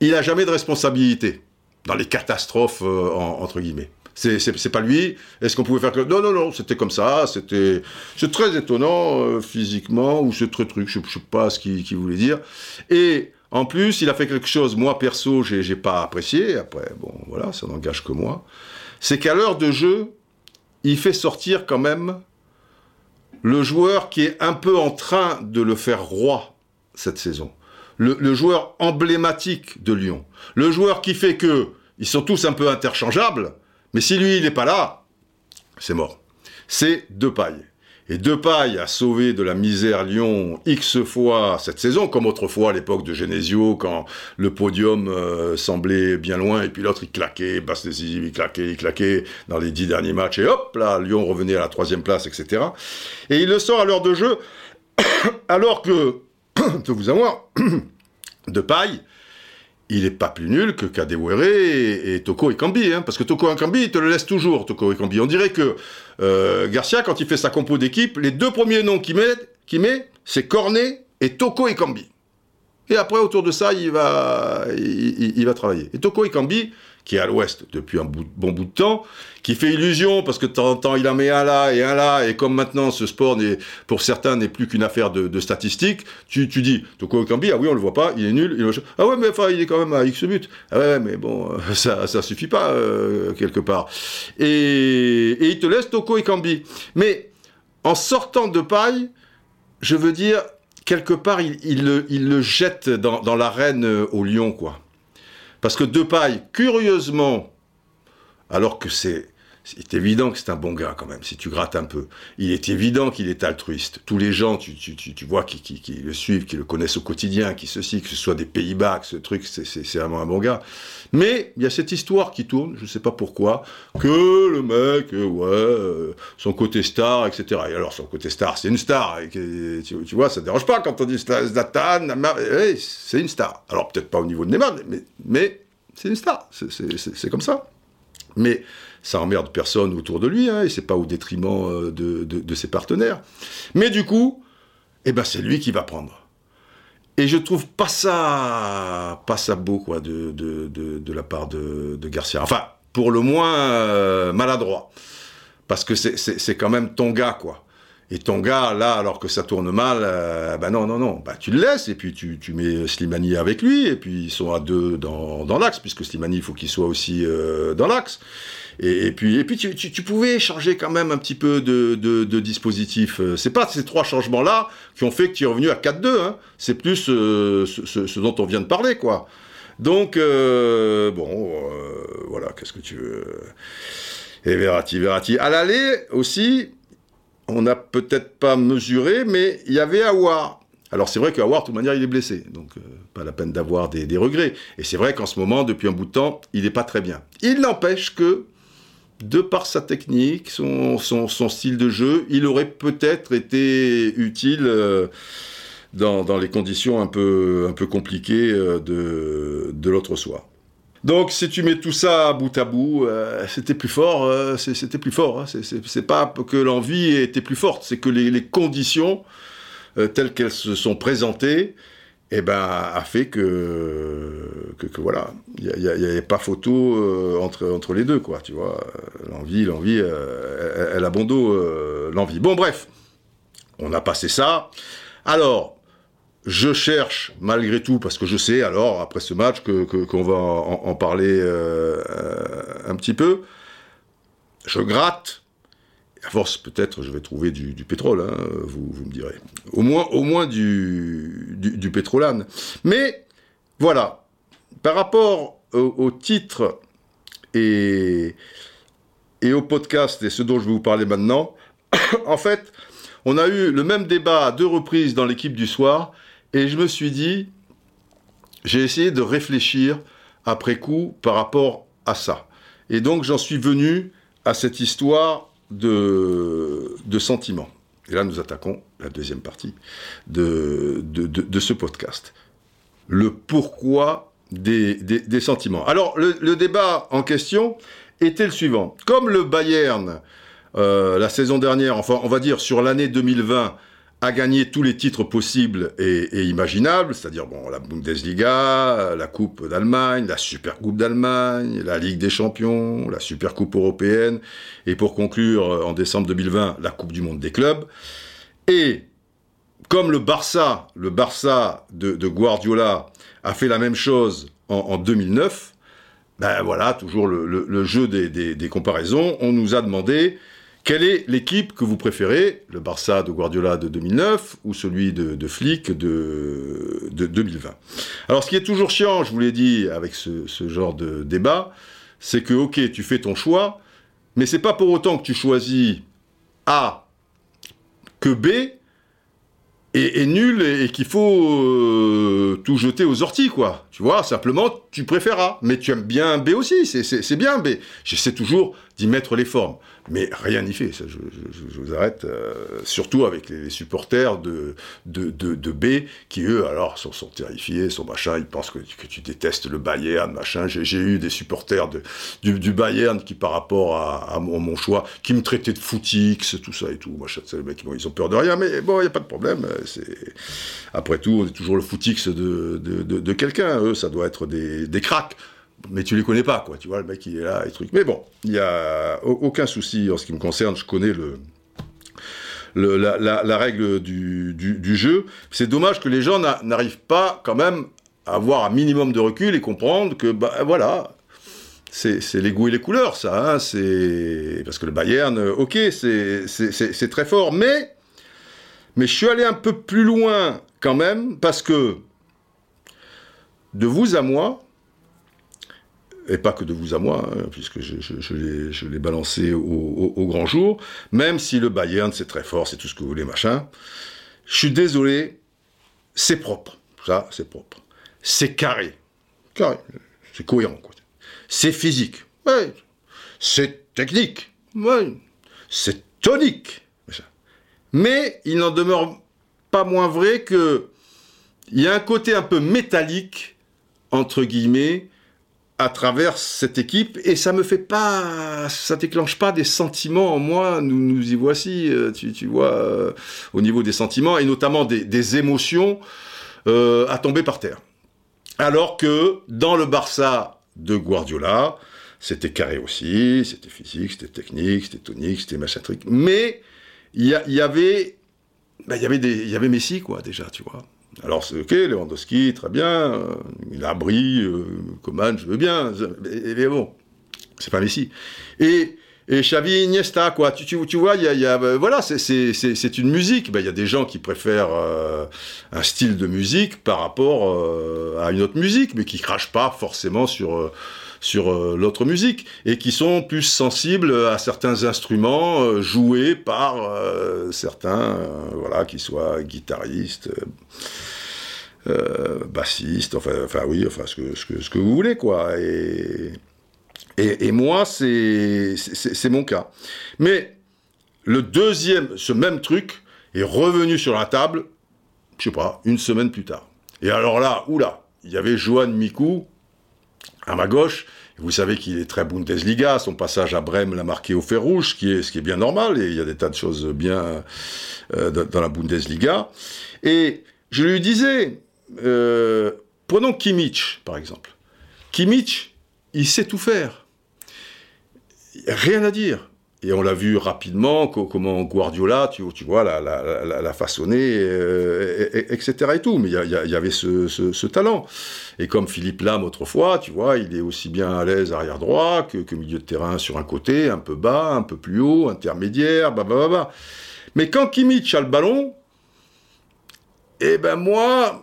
il a jamais de responsabilité dans les catastrophes, euh, entre guillemets. C'est pas lui. Est-ce qu'on pouvait faire que... Non, non, non, c'était comme ça. C'était... C'est très étonnant euh, physiquement, ou c'est très truc, je, ne sais pas ce qu'il voulait dire. Et en plus, il a fait quelque chose, moi perso, j'ai pas apprécié. Après, bon, voilà, ça n'engage que moi. C'est qu'à l'heure de jeu, il fait sortir quand même le joueur qui est un peu en train de le faire roi cette saison. Le, joueur emblématique de Lyon. Le joueur qui fait que ils sont tous un peu interchangeables, mais si lui, il n'est pas là, c'est mort. C'est Depaille. Et Depaille a sauvé de la misère Lyon X fois cette saison, comme autrefois à l'époque de Genesio, quand le podium euh, semblait bien loin, et puis l'autre il claquait, basse décisive, il claquait, il claquait dans les dix derniers matchs, et hop, là, Lyon revenait à la troisième place, etc. Et il le sort à l'heure de jeu, [coughs] alors que, [coughs] [coughs] de vous avoir, Depaille, il n'est pas plus nul que Kadewere et, et, Toko Ekambi, hein, parce que Toko Ekambi, il te le laisse toujours, Toko Ekambi. On dirait que euh, Garcia, quand il fait sa compo d'équipe, les deux premiers noms qu'il met, qu met c'est Cornet et Toko Ekambi. Et après, autour de ça, il va, il, va travailler. Et Toko Ekambi, qui est à l'ouest depuis un bon bout de temps, qui fait illusion parce que de temps en temps il en met un là et un là, et comme maintenant ce sport pour certains n'est plus qu'une affaire de, de, statistiques, tu, tu dis, Toko Kambi, ah oui on le voit pas, il est nul, il ah ouais mais enfin il est quand même à X but, ah ouais mais bon ça ça suffit pas euh, quelque part, et, il te laisse Toko Kambi, mais en sortant de paille, je veux dire quelque part il, il, le, il le jette dans, dans l'arène euh, au lion quoi. Parce que Depay, curieusement, alors que c'est c'est évident que c'est un bon gars quand même, si tu grattes un peu. Il est évident qu'il est altruiste. Tous les gens, tu, vois, qui, le suivent, qui le connaissent au quotidien, qui ceci, que ce soit des Pays-Bas, que ce truc, c'est vraiment un bon gars. Mais il y a cette histoire qui tourne, je ne sais pas pourquoi, que le mec, ouais, euh, son côté star, etc. Et alors son côté star, c'est une star. Tu, vois, ça ne dérange pas quand on dit Zlatan, c'est une star. Alors peut-être pas au niveau de Neymar, mais, mais c'est une star. C'est comme ça. Mais ça emmerde personne autour de lui, hein, et c'est pas au détriment euh, de, de, ses partenaires. Mais du coup, eh ben c'est lui qui va prendre. Et je trouve pas ça, pas ça beau, quoi, de, de, de, la part de, Garcia. Enfin, pour le moins euh, maladroit. Parce que c'est quand même ton gars, quoi. Et ton gars, là, alors que ça tourne mal, ben non, non, non, bah tu le laisses, et puis tu, tu mets Slimani avec lui, et puis ils sont à deux dans, dans l'axe, puisque Slimani, il faut qu'il soit aussi dans l'axe. Et, puis, et puis tu, pouvais changer quand même un petit peu de, de, de dispositif. C'est pas ces trois changements-là qui ont fait que tu es revenu à 4-2. Hein. C'est plus euh, ce, dont on vient de parler, quoi. Donc, euh, bon, euh, voilà, qu'est-ce que tu veux. Et Verratti, Verratti. À l'aller aussi, on n'a peut-être pas mesuré, mais il y avait Awar. Alors c'est vrai qu'Awar, de toute manière, il est blessé, donc euh, pas la peine d'avoir des, des, regrets. Et c'est vrai qu'en ce moment, depuis un bout de temps, il n'est pas très bien. Il n'empêche que de par sa technique, son, style de jeu, il aurait peut-être été utile euh, dans, les conditions un peu, compliquées euh, de, de l'autre soir. Donc, si tu mets tout ça bout à bout, euh, c'était plus fort. Euh, c'était plus fort. Hein. C'est pas que l'envie était plus forte, c'est que les, conditions telles qu'elles se sont présentées, eh ben, a fait que, voilà, il n'y avait pas photo entre, entre les deux, quoi. Tu vois, l'envie, l'envie, elle, elle a bon dos, l'envie. Bon, bref, on a passé ça. Alors, je cherche malgré tout, parce que je sais alors, après ce match, qu'on que, va en, parler euh, un petit peu, je gratte. À force, peut-être, je vais trouver du, pétrole, hein, vous, me direz. Au moins, au moins du, du, pétrolane. Mais, voilà, par rapport au, titre et, et au podcast, et ce dont je vais vous parler maintenant, [coughs] en fait, on a eu le même débat à deux reprises dans l'équipe du soir, et je me suis dit, j'ai essayé de réfléchir après coup par rapport à ça. Et donc j'en suis venu à cette histoire de, de sentiments. Et là, nous attaquons la deuxième partie de, de, ce podcast. Le pourquoi des, des, sentiments. Alors, le, le, débat en question était le suivant. Comme le Bayern, euh, la saison dernière, enfin, on va dire sur l'année 2020, a gagné tous les titres possibles et, imaginables, c'est-à-dire bon, la Bundesliga, la Coupe d'Allemagne, la Super Coupe d'Allemagne, la Ligue des Champions, la Super Coupe européenne, et pour conclure, euh, en décembre 2020, la Coupe du Monde des clubs. Et comme le Barça, le Barça de, Guardiola a fait la même chose en, 2009, ben voilà, toujours le, jeu des comparaisons, on nous a demandé quelle est l'équipe que vous préférez Le Barça de Guardiola de 2009 ou celui de, Flick de, 2020 Alors ce qui est toujours chiant, je vous l'ai dit avec ce, genre de débat, c'est que ok, tu fais ton choix, mais c'est pas pour autant que tu choisis A que B est, nul et, qu'il faut euh, tout jeter aux orties, quoi. Tu vois, simplement, tu préféreras. Mais tu aimes bien B aussi, c'est bien B. J'essaie toujours d'y mettre les formes. Mais rien n'y fait, ça, je, vous arrête. Euh, surtout avec les, supporters de, de, de, B, qui eux, alors, sont, sont terrifiés, sont machin, ils pensent que, que tu détestes le Bayern, machin. J'ai eu des supporters de, du, du, Bayern qui, par rapport à, mon, choix, qui me traitaient de footix, tout ça et tout. Machin, les mecs, ils ont peur de rien, mais bon, il n'y a pas de problème. Après tout, on est toujours le footix de, de, de, quelqu'un. Eux, ça doit être des, des cracks mais tu les connais pas, quoi. Tu vois, le mec, il est là, et truc. Mais bon, il n'y a aucun souci en ce qui me concerne. Je connais le, la, règle du, jeu. C'est dommage que les gens n'arrivent pas, quand même, à avoir un minimum de recul et comprendre que, bah, voilà, c'est les goûts et les couleurs, ça. Hein. parce que le Bayern, ok, c'est très fort, mais mais je suis allé un peu plus loin quand même parce que de vous à moi, et pas que de vous à moi, hein, puisque je, l'ai balancé au, grand jour, même si le Bayern c'est très fort, c'est tout ce que vous voulez, machin, je suis désolé, c'est propre, ça c'est propre. C'est carré, carré, c'est cohérent, C'est physique. C'est technique. C'est tonique, mais il n'en demeure pas moins vrai que il y a un côté un peu métallique, entre guillemets, à travers cette équipe et ça me fait pas, ça déclenche pas des sentiments en moi. Nous nous y voici, euh, tu, tu vois, euh, au niveau des sentiments et notamment des, émotions euh, à tomber par terre. Alors que dans le Barça de Guardiola, c'était carré aussi, c'était physique, c'était technique, c'était tonique, c'était machin. Mais il y, avait, ben, il y avait des, il y avait Messi quoi déjà, tu vois. Alors c'est ok, Lewandowski, très bien, euh, Brie, euh, Coman, je veux bien, mais, bon, c'est pas Messi. Et, et Xavi Iniesta, quoi, tu, tu, tu vois, il y a, y a, euh, voilà, c'est une musique, ben, il y a des gens qui préfèrent un style de musique par rapport à une autre musique, mais qui crachent pas forcément sur sur euh, l'autre musique et qui sont plus sensibles à certains instruments euh, joués par euh, certains, voilà, qui soient guitaristes. bassistes, enfin, enfin oui, enfin ce que, ce que, ce que vous voulez quoi. Et, et, moi c'est c'est mon cas. Mais le deuxième, ce même truc est revenu sur la table je sais pas, une semaine plus tard. Et alors là, oula, il y avait Johan Mikou à ma gauche. Vous savez qu'il est très Bundesliga, son passage à Brême l'a marqué au fer rouge, ce qui est, bien normal, et il y a des tas de choses bien euh, dans la Bundesliga. Et je lui disais, euh, prenons Kimmich, par exemple. Kimmich, il sait tout faire. Rien à dire. Et on l'a vu rapidement, comment Guardiola, tu, vois, l'a, la, façonné, euh, etc. et tout. Mais il y, avait ce, talent. Et comme Philippe Lam autrefois, tu vois, il est aussi bien à l'aise arrière droit que, milieu de terrain sur un côté, un peu bas, un peu plus haut, intermédiaire, bah, bah, bah, bah. Mais quand Kimmich a le ballon, eh ben moi,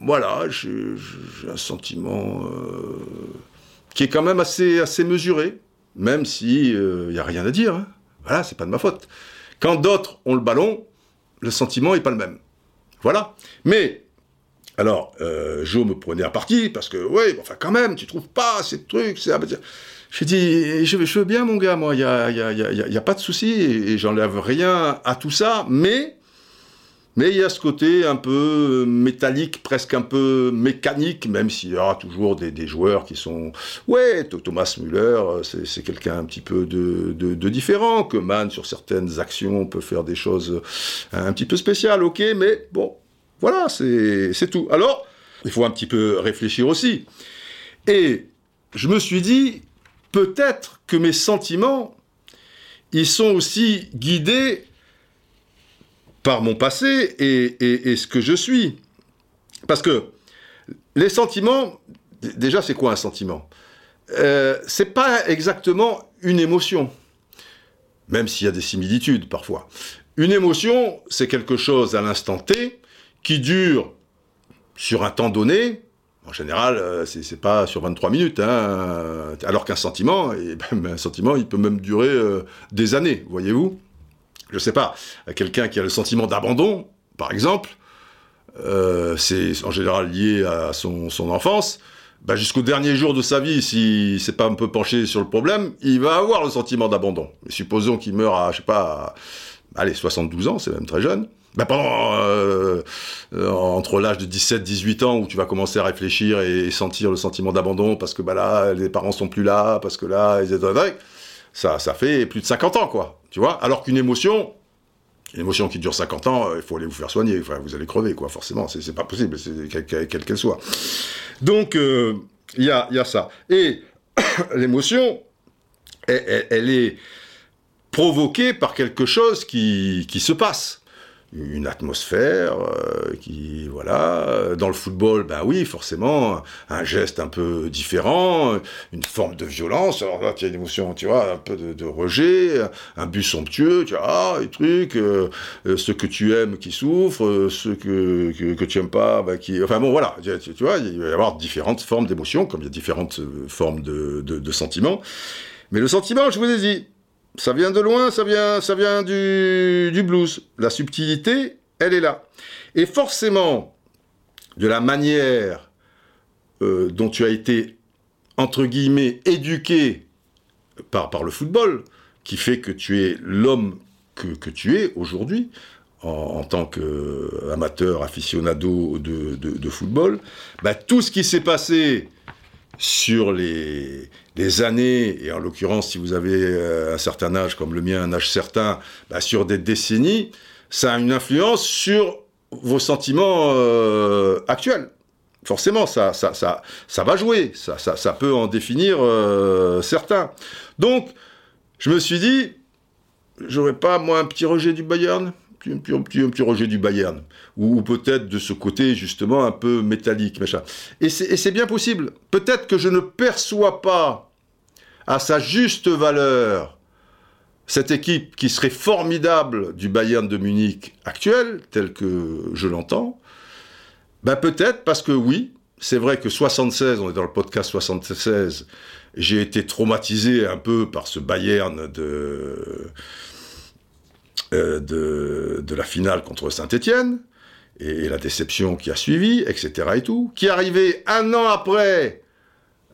voilà, j'ai, un sentiment euh, qui est quand même assez, assez mesuré même si il euh, n'y a rien à dire. Hein. Voilà, c'est pas de ma faute. Quand d'autres ont le ballon, le sentiment n'est pas le même. Voilà. Mais, alors, euh, Joe me prenait à partie, parce que, oui, enfin, quand même, tu trouves pas ces trucs, c'est... J'ai dit, je, veux bien, mon gars, moi, il n'y a, y a, y a, pas de souci, et j'enlève rien à tout ça, mais mais il y a ce côté un peu métallique, presque un peu mécanique, même s'il y aura toujours des, joueurs qui sont... Ouais, Thomas Müller, c'est quelqu'un un petit peu de, différent, que Man, sur certaines actions, peut faire des choses un petit peu spéciales, ok, mais bon, voilà, c'est tout. Alors, il faut un petit peu réfléchir aussi. Et je me suis dit, peut-être que mes sentiments, ils sont aussi guidés par mon passé et, ce que je suis. Parce que les sentiments, déjà c'est quoi un sentiment? Euh, C'est pas exactement une émotion, même s'il y a des similitudes parfois. Une émotion, c'est quelque chose à l'instant T qui dure sur un temps donné. En général, euh, c'est pas sur 23 minutes, hein, alors qu'un sentiment, et un sentiment, il peut même durer euh, des années, voyez-vous je sais pas, quelqu'un qui a le sentiment d'abandon, par exemple, euh, c'est en général lié à son, enfance, bah jusqu'au dernier jour de sa vie, si c'est pas un peu penché sur le problème, il va avoir le sentiment d'abandon. Supposons qu'il meurt à, je sais pas, allez, 72 ans, c'est même très jeune. Bah pendant euh, entre l'âge de 17 18 ans où tu vas commencer à réfléchir et, sentir le sentiment d'abandon parce que bah là les parents sont plus là parce que là ils étaient ça ça fait plus de 50 ans quoi tu vois Alors qu'une émotion, une émotion qui dure 50 ans, euh, il faut aller vous faire soigner. Enfin, vous allez crever, quoi, forcément. C'est pas possible, quelle qu'elle soit. Donc, euh, il y, a, y, a, ça. Et [coughs] l'émotion, elle, est provoquée par quelque chose qui, qui se passe une atmosphère euh, qui voilà dans le football ben oui forcément un geste un peu différent une forme de violence alors là tu as une émotion tu vois un peu de, rejet un but somptueux tu vois ah, les trucs euh, euh, ceux que tu aimes qui souffrent ceux que, que, tu aimes pas ben, qui enfin bon voilà tu, vois il va y avoir différentes formes d'émotions comme il y a différentes formes de, de, de sentiments. Mais le sentiment je vous ai dit ça vient de loin, ça vient, ça vient du, blues. La subtilité, elle est là. Et forcément, de la manière euh, dont tu as été, entre guillemets, éduqué par, le football, qui fait que tu es l'homme que, tu es aujourd'hui, en, tant qu'amateur, aficionado de, de, football, bah, tout ce qui s'est passé sur les, années, et en l'occurrence si vous avez euh, un certain âge comme le mien, un âge certain, bah, sur des décennies, ça a une influence sur vos sentiments euh, actuels. Forcément, ça, ça, ça, va jouer, ça, ça, ça peut en définir euh, certains. Donc, je me suis dit, j'aurais pas moi un petit rejet du Bayern? Un petit, un petit, rejet du Bayern, ou, peut-être de ce côté justement un peu métallique, machin. Et c'est bien possible. Peut-être que je ne perçois pas à sa juste valeur cette équipe qui serait formidable du Bayern de Munich actuel, tel que je l'entends. Ben peut-être parce que oui, c'est vrai que 76, on est dans le podcast 76, j'ai été traumatisé un peu par ce Bayern de euh, de, la finale contre Saint-Étienne, et, la déception qui a suivi, etc. et tout, qui arrivait un an après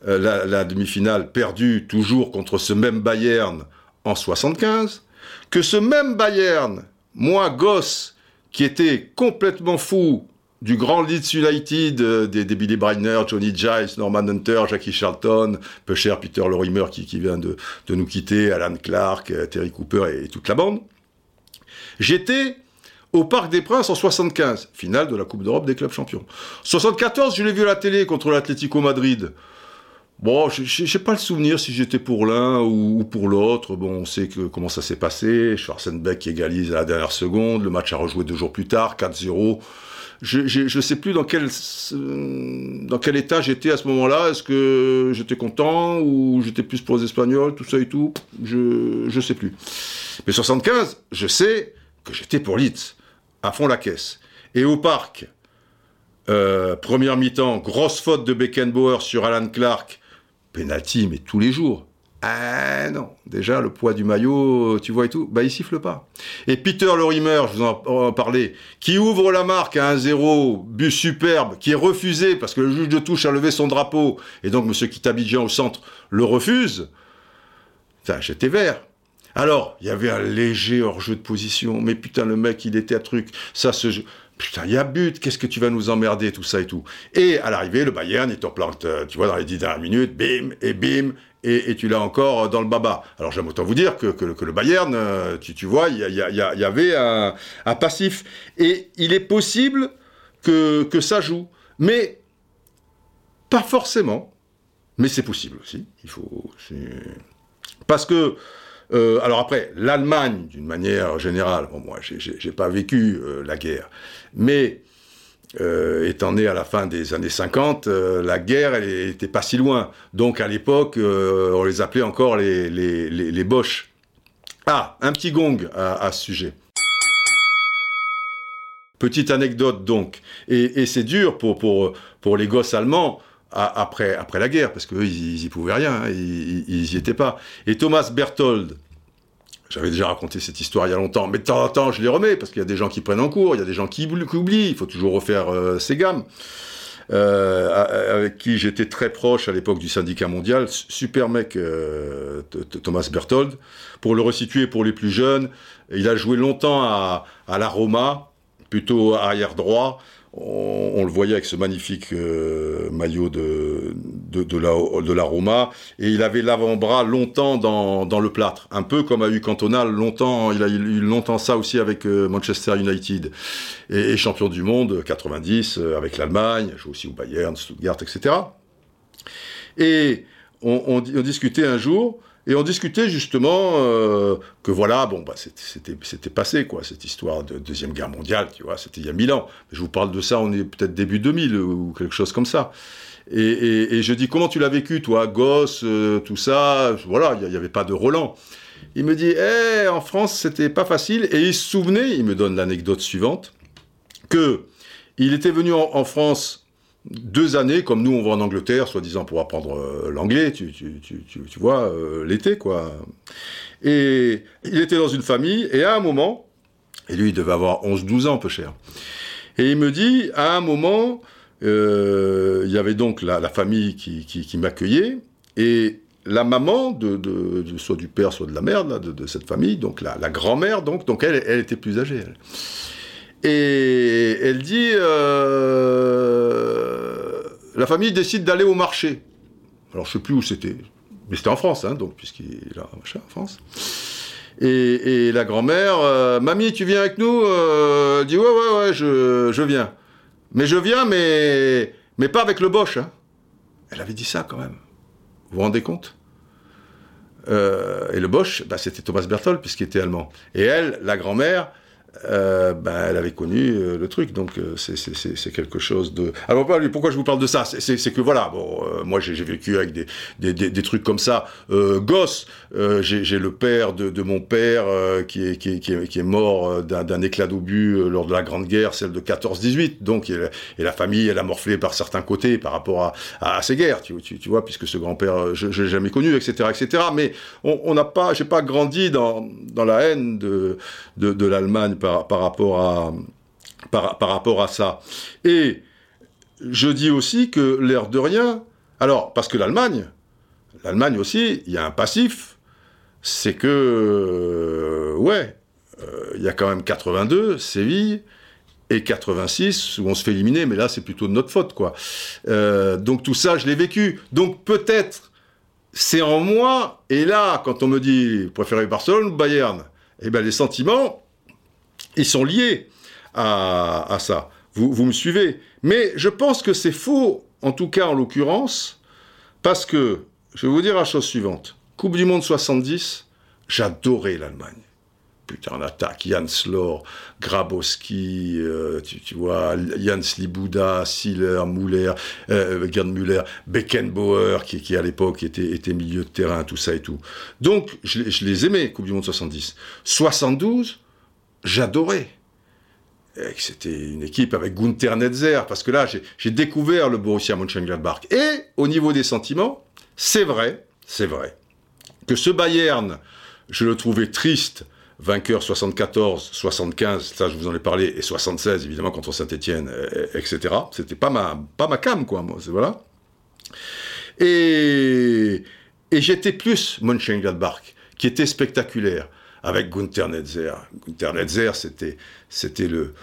euh, la, demi-finale perdue toujours contre ce même Bayern en 75, que ce même Bayern, moi gosse, qui était complètement fou du grand Leeds United, euh, des, Billy Brynner, Johnny Giles, Norman Hunter, Jackie Charlton, peu cher Peter Lorimer qui, vient de, nous quitter, Alan Clark, Terry Cooper et, toute la bande. J'étais au Parc des Princes en 75, finale de la Coupe d'Europe des clubs champions. 74, je l'ai vu à la télé contre l'Atlético Madrid. Bon, je n'ai pas le souvenir si j'étais pour l'un ou, pour l'autre. Bon, on sait comment ça s'est passé. Schwarzenbeck égalise à la dernière seconde. Le match a rejoué deux jours plus tard, 4-0 je ne sais plus dans quel, dans quel état j'étais à ce moment-là. Est-ce que j'étais content ou j'étais plus pour les Espagnols, tout ça et tout? Je ne sais plus. Mais 75, je sais que j'étais pour Leeds, à fond la caisse. Et au parc, euh, première mi-temps, grosse faute de Beckenbauer sur Alan Clark, penalty, mais tous les jours. Ah non, déjà le poids du maillot, tu vois et tout, bah il siffle pas. Et Peter Lorimer, je vous en, parlais, qui ouvre la marque à 1-0, but superbe, qui est refusé parce que le juge de touche a levé son drapeau, et donc M. Kitabidjian au centre le refuse. J'étais vert. Alors, il y avait un léger hors-jeu de position, mais putain, le mec, il était à truc, ça se... Putain, il y a but, qu'est-ce que tu vas nous emmerder, tout ça et tout. Et à l'arrivée, le Bayern, il te plante, euh, tu vois, dans les dix dernières minutes, bim, et bim, et, tu l'as encore dans le baba. Alors j'aime autant vous dire que, le Bayern, euh, tu, vois, il y, avait un, passif. Et il est possible que, ça joue. Mais pas forcément. Mais c'est possible aussi. Il faut. Parce que. Euh, alors après, l'Allemagne, d'une manière générale, bon, moi, j'ai pas vécu euh, la guerre, mais euh, étant né à la fin des années 50, euh, la guerre, elle n'était pas si loin. Donc à l'époque, on les appelait encore les, les, Boches. Ah, un petit gong à, ce sujet. Petite anecdote donc. Et, c'est dur pour, pour, pour les gosses allemands après, après la guerre, parce qu'eux, ils, n'y pouvaient rien, hein, ils n'y étaient pas. Et Thomas Berthold, j'avais déjà raconté cette histoire il y a longtemps, mais de temps en temps, je les remets, parce qu'il y a des gens qui prennent en cours, il y a des gens qui, oublient, il faut toujours refaire euh, ces gammes. Euh, avec qui j'étais très proche à l'époque du syndicat mondial, super mec euh, Thomas Berthold. Pour le resituer pour les plus jeunes, il a joué longtemps à, à la Roma, plutôt arrière droit, on, le voyait avec ce magnifique euh, maillot de, de, la, Roma, et il avait l'avant-bras longtemps dans, le plâtre, un peu comme a eu Cantona longtemps, il a eu longtemps ça aussi avec euh, Manchester United, et, champion du monde 90 euh, avec l'Allemagne, joue aussi au Bayern, Stuttgart, etc. Et on, on discutait un jour, et on discutait justement euh, que voilà, bon, bah, c'était passé, quoi, cette histoire de Deuxième Guerre mondiale, tu vois, c'était il y a mille ans. Je vous parle de ça, on est peut-être début 2000 ou quelque chose comme ça. Et, je dis, comment tu l'as vécu, toi, gosse, euh, tout ça Voilà, il n'y avait pas de Roland. Il me dit, eh, en France, c'était pas facile. Et il se souvenait, il me donne l'anecdote suivante, que il était venu en France deux années, comme nous on va en Angleterre, soi-disant pour apprendre euh, l'anglais, tu, vois, euh, l'été, quoi. Et il était dans une famille, et à un moment, et lui il devait avoir 11-12 ans, peu cher, et il me dit, à un moment, euh, il y avait donc la, famille qui, m'accueillait, et la maman, de, soit du père, soit de la mère, de, cette famille, donc la, grand-mère, donc, donc elle, elle était plus âgée, elle. Et elle dit, euh, la famille décide d'aller au marché. Alors je sais plus où c'était, mais c'était en France, hein, donc puisqu'il là, machin, en France. Et, la grand-mère, euh, mamie, tu viens avec nous? Euh, Elle dit, ouais, ouais, ouais, je, je, viens. Mais je viens, mais, mais pas avec le Bosch. Hein. Elle avait dit ça quand même. Vous vous rendez compte? Et le Bosch, bah, c'était Thomas Berthold, puisqu'il était allemand. Et elle, la grand-mère, euh, ben, elle avait connu euh, le truc, donc euh, c'est quelque chose de. Alors pourquoi je vous parle de ça? C'est que voilà, bon, moi j'ai vécu avec des, trucs comme ça. gosse, j'ai le père de, mon père qui, est, mort d'un éclat d'obus lors de la Grande Guerre, celle de 14-18. Donc et la, famille, elle a morflé par certains côtés par rapport à, ces guerres, tu, vois, puisque ce grand-père, je, je l'ai jamais connu, etc., etc. Mais on n'a pas, j'ai pas grandi dans, la haine de l'Allemagne par, rapport à, par, rapport à ça. Et je dis aussi que l'air de rien, alors, parce que l'Allemagne, l'Allemagne aussi, il y a un passif, c'est que, euh, ouais, euh, il y a quand même 82, Séville, et 86 où on se fait éliminer, mais là c'est plutôt de notre faute quoi. Euh, donc tout ça je l'ai vécu. Donc peut-être c'est en moi et là quand on me dit préférez Barcelone ou Bayern, eh ben les sentiments ils sont liés à, ça. Vous, vous me suivez Mais je pense que c'est faux en tout cas en l'occurrence parce que je vais vous dire la chose suivante. Coupe du Monde 70, j'adorais l'Allemagne putain, en attaque, Jan Slor, Grabowski, euh, tu, vois, Jans Libuda, Siller, Muller, euh, Gerd Müller, Beckenbauer, qui, à l'époque était, milieu de terrain, tout ça et tout. Donc, je les aimais, Coupe du Monde 70. 72, j'adorais. C'était une équipe avec Gunther Netzer, parce que là, j'ai découvert le Borussia Mönchengladbach. Et au niveau des sentiments, c'est vrai, c'est vrai, que ce Bayern, je le trouvais triste, vainqueur 74, 75, ça je vous en ai parlé, et 76 évidemment contre Saint-Etienne, etc. C'était pas ma, pas ma cam, quoi, moi, voilà. Et, j'étais plus Mönchengladbach, qui était spectaculaire, avec Gunther Netzer. Gunther Netzer, c'était, c'était le,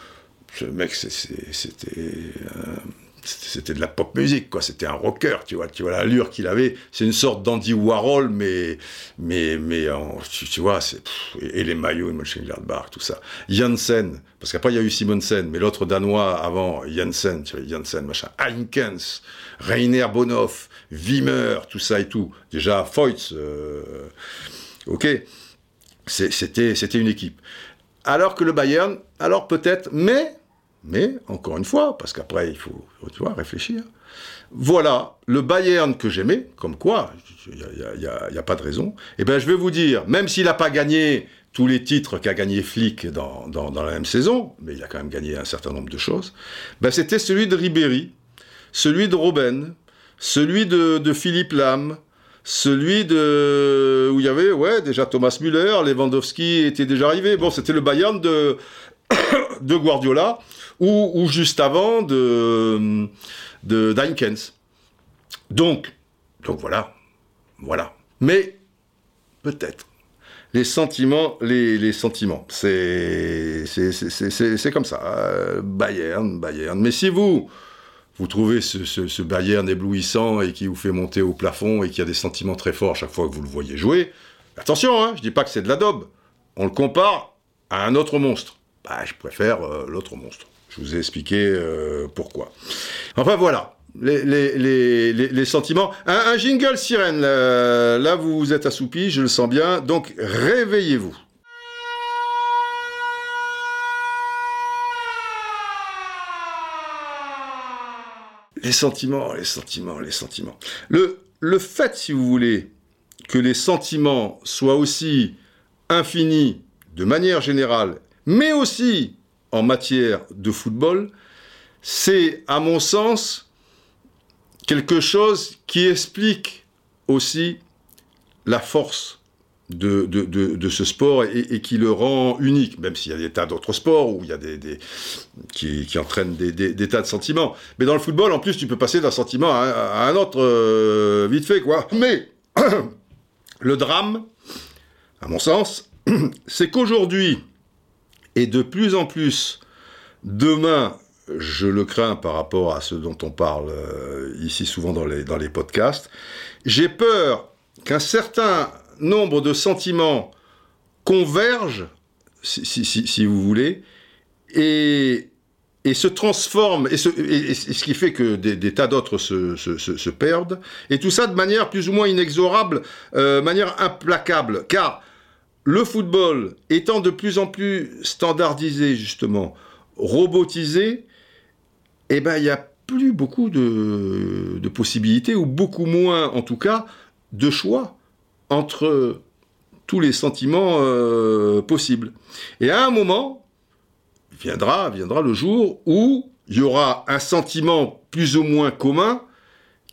mec, c'était, euh, c'était de la pop musique, quoi. C'était un rocker, tu vois, tu vois l'allure qu'il avait. C'est une sorte d'Andy Warhol, mais, mais, mais, tu, vois, c'est, et, les maillots, Mönchengladbach, tout ça. Janssen, parce qu'après il y a eu Simonsen, mais l'autre danois avant, Janssen, tu vois, Janssen, machin, Heinkens, Rainer Bonhoff, Wimmer, tout ça et tout. Déjà, Feutz, euh, ok. C'était, une équipe. Alors que le Bayern, alors peut-être, mais mais, encore une fois, parce qu'après, il faut, tu vois, réfléchir. Voilà, le Bayern que j'aimais, comme quoi, il n'y a, pas de raison. Eh bien, je vais vous dire, même s'il n'a pas gagné tous les titres qu'a gagné Flick dans, la même saison, mais il a quand même gagné un certain nombre de choses, ben, c'était celui de Ribéry, celui de Robben, celui de, Philippe Lam, celui de où il y avait ouais déjà Thomas Müller, Lewandowski était déjà arrivé. Bon, c'était le Bayern de [coughs] de Guardiola ou, juste avant de, de. Donc, donc voilà, voilà. Mais peut-être. Les sentiments, les, les sentiments, c'est c'est comme ça. Euh, Bayern, Bayern. Mais si vous vous trouvez ce, ce, Bayern éblouissant et qui vous fait monter au plafond et qui a des sentiments très forts chaque fois que vous le voyez jouer, attention, hein, je dis pas que c'est de la daube. On le compare à un autre monstre. Bah, je préfère euh, l'autre monstre. Je vous ai expliqué euh, pourquoi. Enfin voilà, les, les, les, sentiments. Un, jingle sirène, là, vous vous êtes assoupi, je le sens bien, donc réveillez-vous. Les sentiments, les sentiments, les sentiments. Le, fait, si vous voulez, que les sentiments soient aussi infinis de manière générale, mais aussi en matière de football, c'est, à mon sens, quelque chose qui explique aussi la force de, de, ce sport et, qui le rend unique, même s'il y a des tas d'autres sports où il y a des, qui, entraînent des, tas de sentiments. Mais dans le football, en plus, tu peux passer d'un sentiment à, un autre euh, vite fait, quoi. Mais [coughs] le drame, à mon sens, [coughs] c'est qu'aujourd'hui, et de plus en plus, demain, je le crains par rapport à ce dont on parle euh, ici souvent dans les, dans les podcasts, j'ai peur qu'un certain nombre de sentiments convergent, si, vous voulez, et, se transforment, et, ce qui fait que des, tas d'autres se, perdent, et tout ça de manière plus ou moins inexorable, euh, manière implacable, car le football étant de plus en plus standardisé, justement, robotisé, eh ben, il n'y a plus beaucoup de, possibilités, ou beaucoup moins, en tout cas, de choix entre tous les sentiments euh, possibles. Et à un moment, viendra, viendra le jour où il y aura un sentiment plus ou moins commun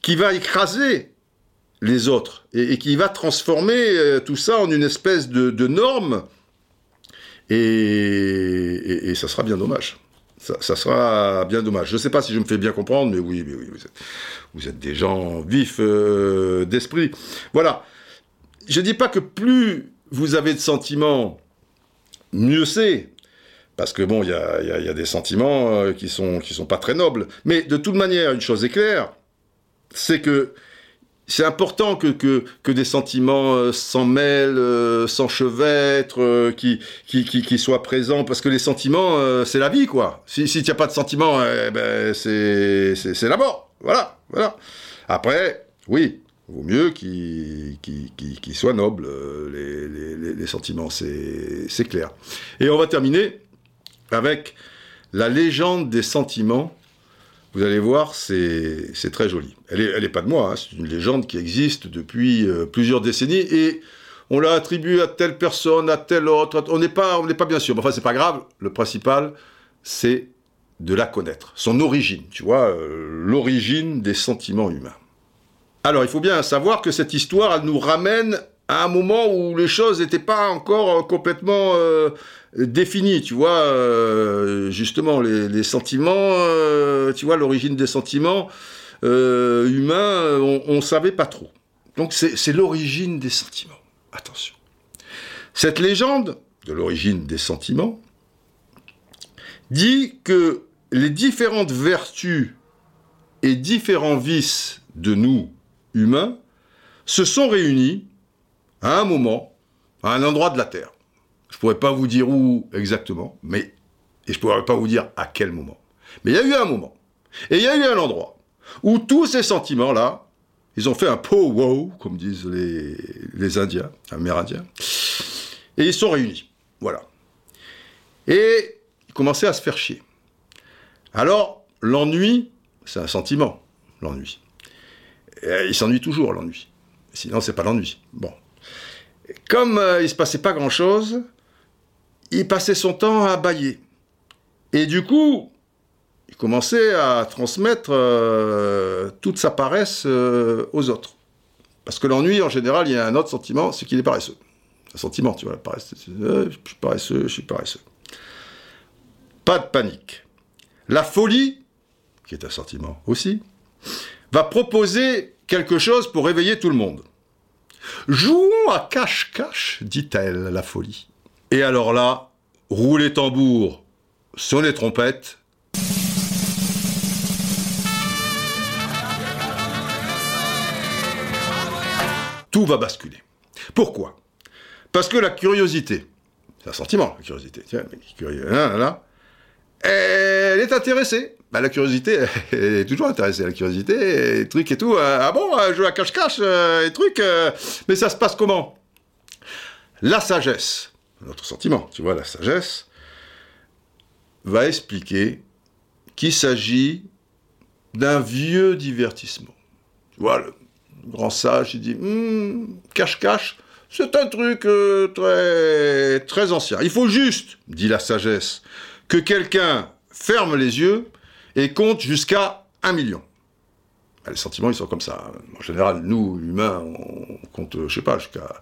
qui va écraser les autres, et, qui va transformer euh, tout ça en une espèce de, norme, et, ça sera bien dommage. Ça, sera bien dommage. Je ne sais pas si je me fais bien comprendre, mais oui, oui, vous, êtes, des gens vifs euh, d'esprit. Voilà. Je ne dis pas que plus vous avez de sentiments, mieux c'est. Parce que bon, il y a, des sentiments euh, qui sont qui sont pas très nobles. Mais de toute manière, une chose est claire, c'est que c'est important que, que, des sentiments euh, s'en mêlent, euh, s'enchevêtrent, qui, qui, qui, soient présents, parce que les sentiments, c'est la vie, quoi. Si, si tu n'as pas de sentiments, eh ben, c'est la mort. Voilà, voilà. Après, oui, vaut mieux qu'ils soient nobles, les, les, sentiments, c'est clair. Et on va terminer avec la légende des sentiments. Vous allez voir, c'est très joli. Elle n'est pas de moi, hein. c'est une légende qui existe depuis euh, plusieurs décennies et on l'a attribuée à telle personne, à telle autre. On n'est pas, pas bien sûr. Enfin, c'est pas grave. Le principal, c'est de la connaître, son origine. Tu vois, euh, l'origine des sentiments humains. Alors, il faut bien savoir que cette histoire, elle nous ramène à un moment où les choses n'étaient pas encore euh, complètement défini, tu vois, euh, justement, les, sentiments, euh, tu vois, l'origine des sentiments euh, humains, on ne savait pas trop. Donc c'est l'origine des sentiments. Attention. Cette légende de l'origine des sentiments dit que les différentes vertus et différents vices de nous, humains, se sont réunis à un moment, à un endroit de la Terre. Je pourrais pas vous dire où exactement, mais et je pourrais pas vous dire à quel moment. Mais il y a eu un moment, et il y a eu un endroit où tous ces sentiments-là, ils ont fait un wow, comme disent les, les Indiens, Amérindiens, et ils sont réunis. Voilà. Et ils commençaient à se faire chier. Alors, l'ennui, c'est un sentiment, l'ennui. Il s'ennuie toujours, l'ennui. Sinon, c'est pas l'ennui. Bon. Comme euh, il se passait pas grand-chose, il passait son temps à bailler. Et du coup, il commençait à transmettre euh, toute sa paresse euh, aux autres. Parce que l'ennui, en général, il y a un autre sentiment, c'est qu'il est paresseux. Un sentiment, tu vois, la paresse. Euh, je suis paresseux, je suis paresseux. Pas de panique. La folie, qui est un sentiment aussi, va proposer quelque chose pour réveiller tout le monde. Jouons à cache-cache, dit-elle, la folie. Et alors là, roulez tambour, sonnez trompette. Tout va basculer. Pourquoi? Parce que la curiosité, c'est un sentiment, la curiosité, tiens, curieux, là, là, elle est intéressée. Bah, la curiosité, [laughs] est toujours intéressée, la curiosité, et trucs et tout. Euh, ah bon, euh, je la cache-cache, euh, et trucs, mais ça se passe comment? La sagesse notre sentiment, tu vois, la sagesse, va expliquer qu'il s'agit d'un vieux divertissement. Tu vois, le grand sage, il dit hmm, cache-cache, c'est un truc très ancien. Il faut juste, dit la sagesse, que quelqu'un ferme les yeux et compte jusqu'à un million. Les sentiments, ils sont comme ça. En général, nous, humains, on compte, je sais pas, jusqu'à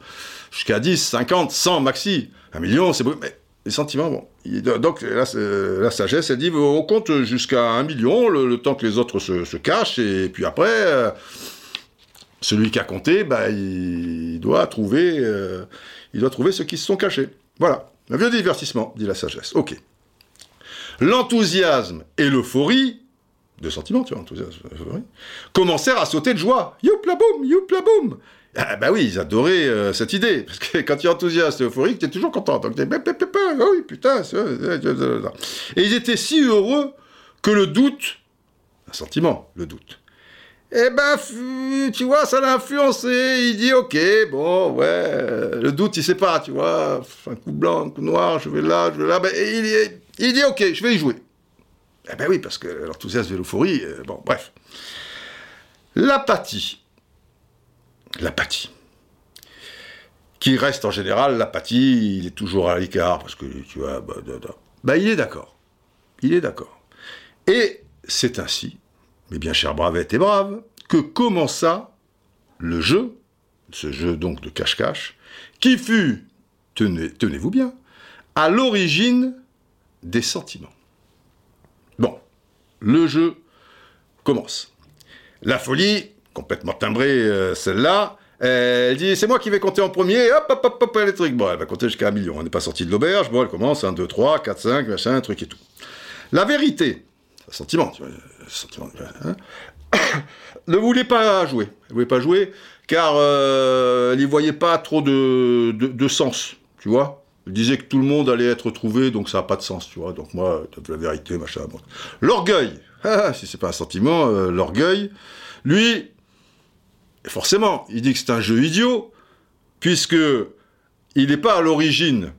jusqu'à 10, 50, 100 maxi. Un million, c'est beau, mais les sentiments, bon. Donc, la, sagesse, elle dit, on compte jusqu'à un million, le, temps que les autres se, cachent, et puis après, euh, celui qui a compté, bah, il, doit trouver, euh, il doit trouver ceux qui se sont cachés. Voilà. Un vieux divertissement, dit la sagesse. Ok. L'enthousiasme et l'euphorie, de sentiments, tu vois, enthousiasme, euphorie, commencèrent à sauter de joie. Youpla boum, youpla boum ah bah oui, ils adoraient euh, cette idée, [laughs] parce que quand tu es enthousiaste et euphorique, tu es toujours content. Donc, ah oui, putain, Et ils étaient si heureux que le doute, un sentiment, le doute, eh ben, tu vois, ça l'a influencé. Il dit, ok, bon, ouais, le doute, il sait pas, tu vois, un coup blanc, un coup noir, je vais là, je vais là. Ben, il, il, dit, ok, je vais y jouer. Eh ben oui, parce que l'enthousiasme et l'euphorie, euh, bon, bref. L'apathie l'apathie. Qui reste en général, l'apathie, il est toujours à l'écart, parce que tu vois, bah, bah, il est d'accord. Il est d'accord. Et c'est ainsi, mes bien chers bravettes et braves, que commença le jeu, ce jeu donc de cache-cache, qui fut, tenez, tenez-vous bien, à l'origine des sentiments. Bon, le jeu commence. La folie complètement timbrée, euh, celle-là, Elle dit, c'est moi qui vais compter en premier, hop, hop, hop, hop, les trucs. Bon, elle va compter jusqu'à un million. On n'est pas sorti de l'auberge. Bon, elle commence, 1, 2, 3, 4, 5, machin, un truc et tout. La vérité, sentiment, tu vois, sentiment, hein, [coughs] ne voulait pas jouer. Elle voulait pas jouer car euh, elle n'y voyait pas trop de, de, sens, tu vois. Elle disait que tout le monde allait être trouvé, donc ça n'a pas de sens, tu vois. Donc moi, la vérité, machin. L'orgueil, ah, ah, si c'est pas un sentiment, euh, l'orgueil, lui, forcément, il dit que c'est un jeu idiot, puisque il n'est pas à l'origine.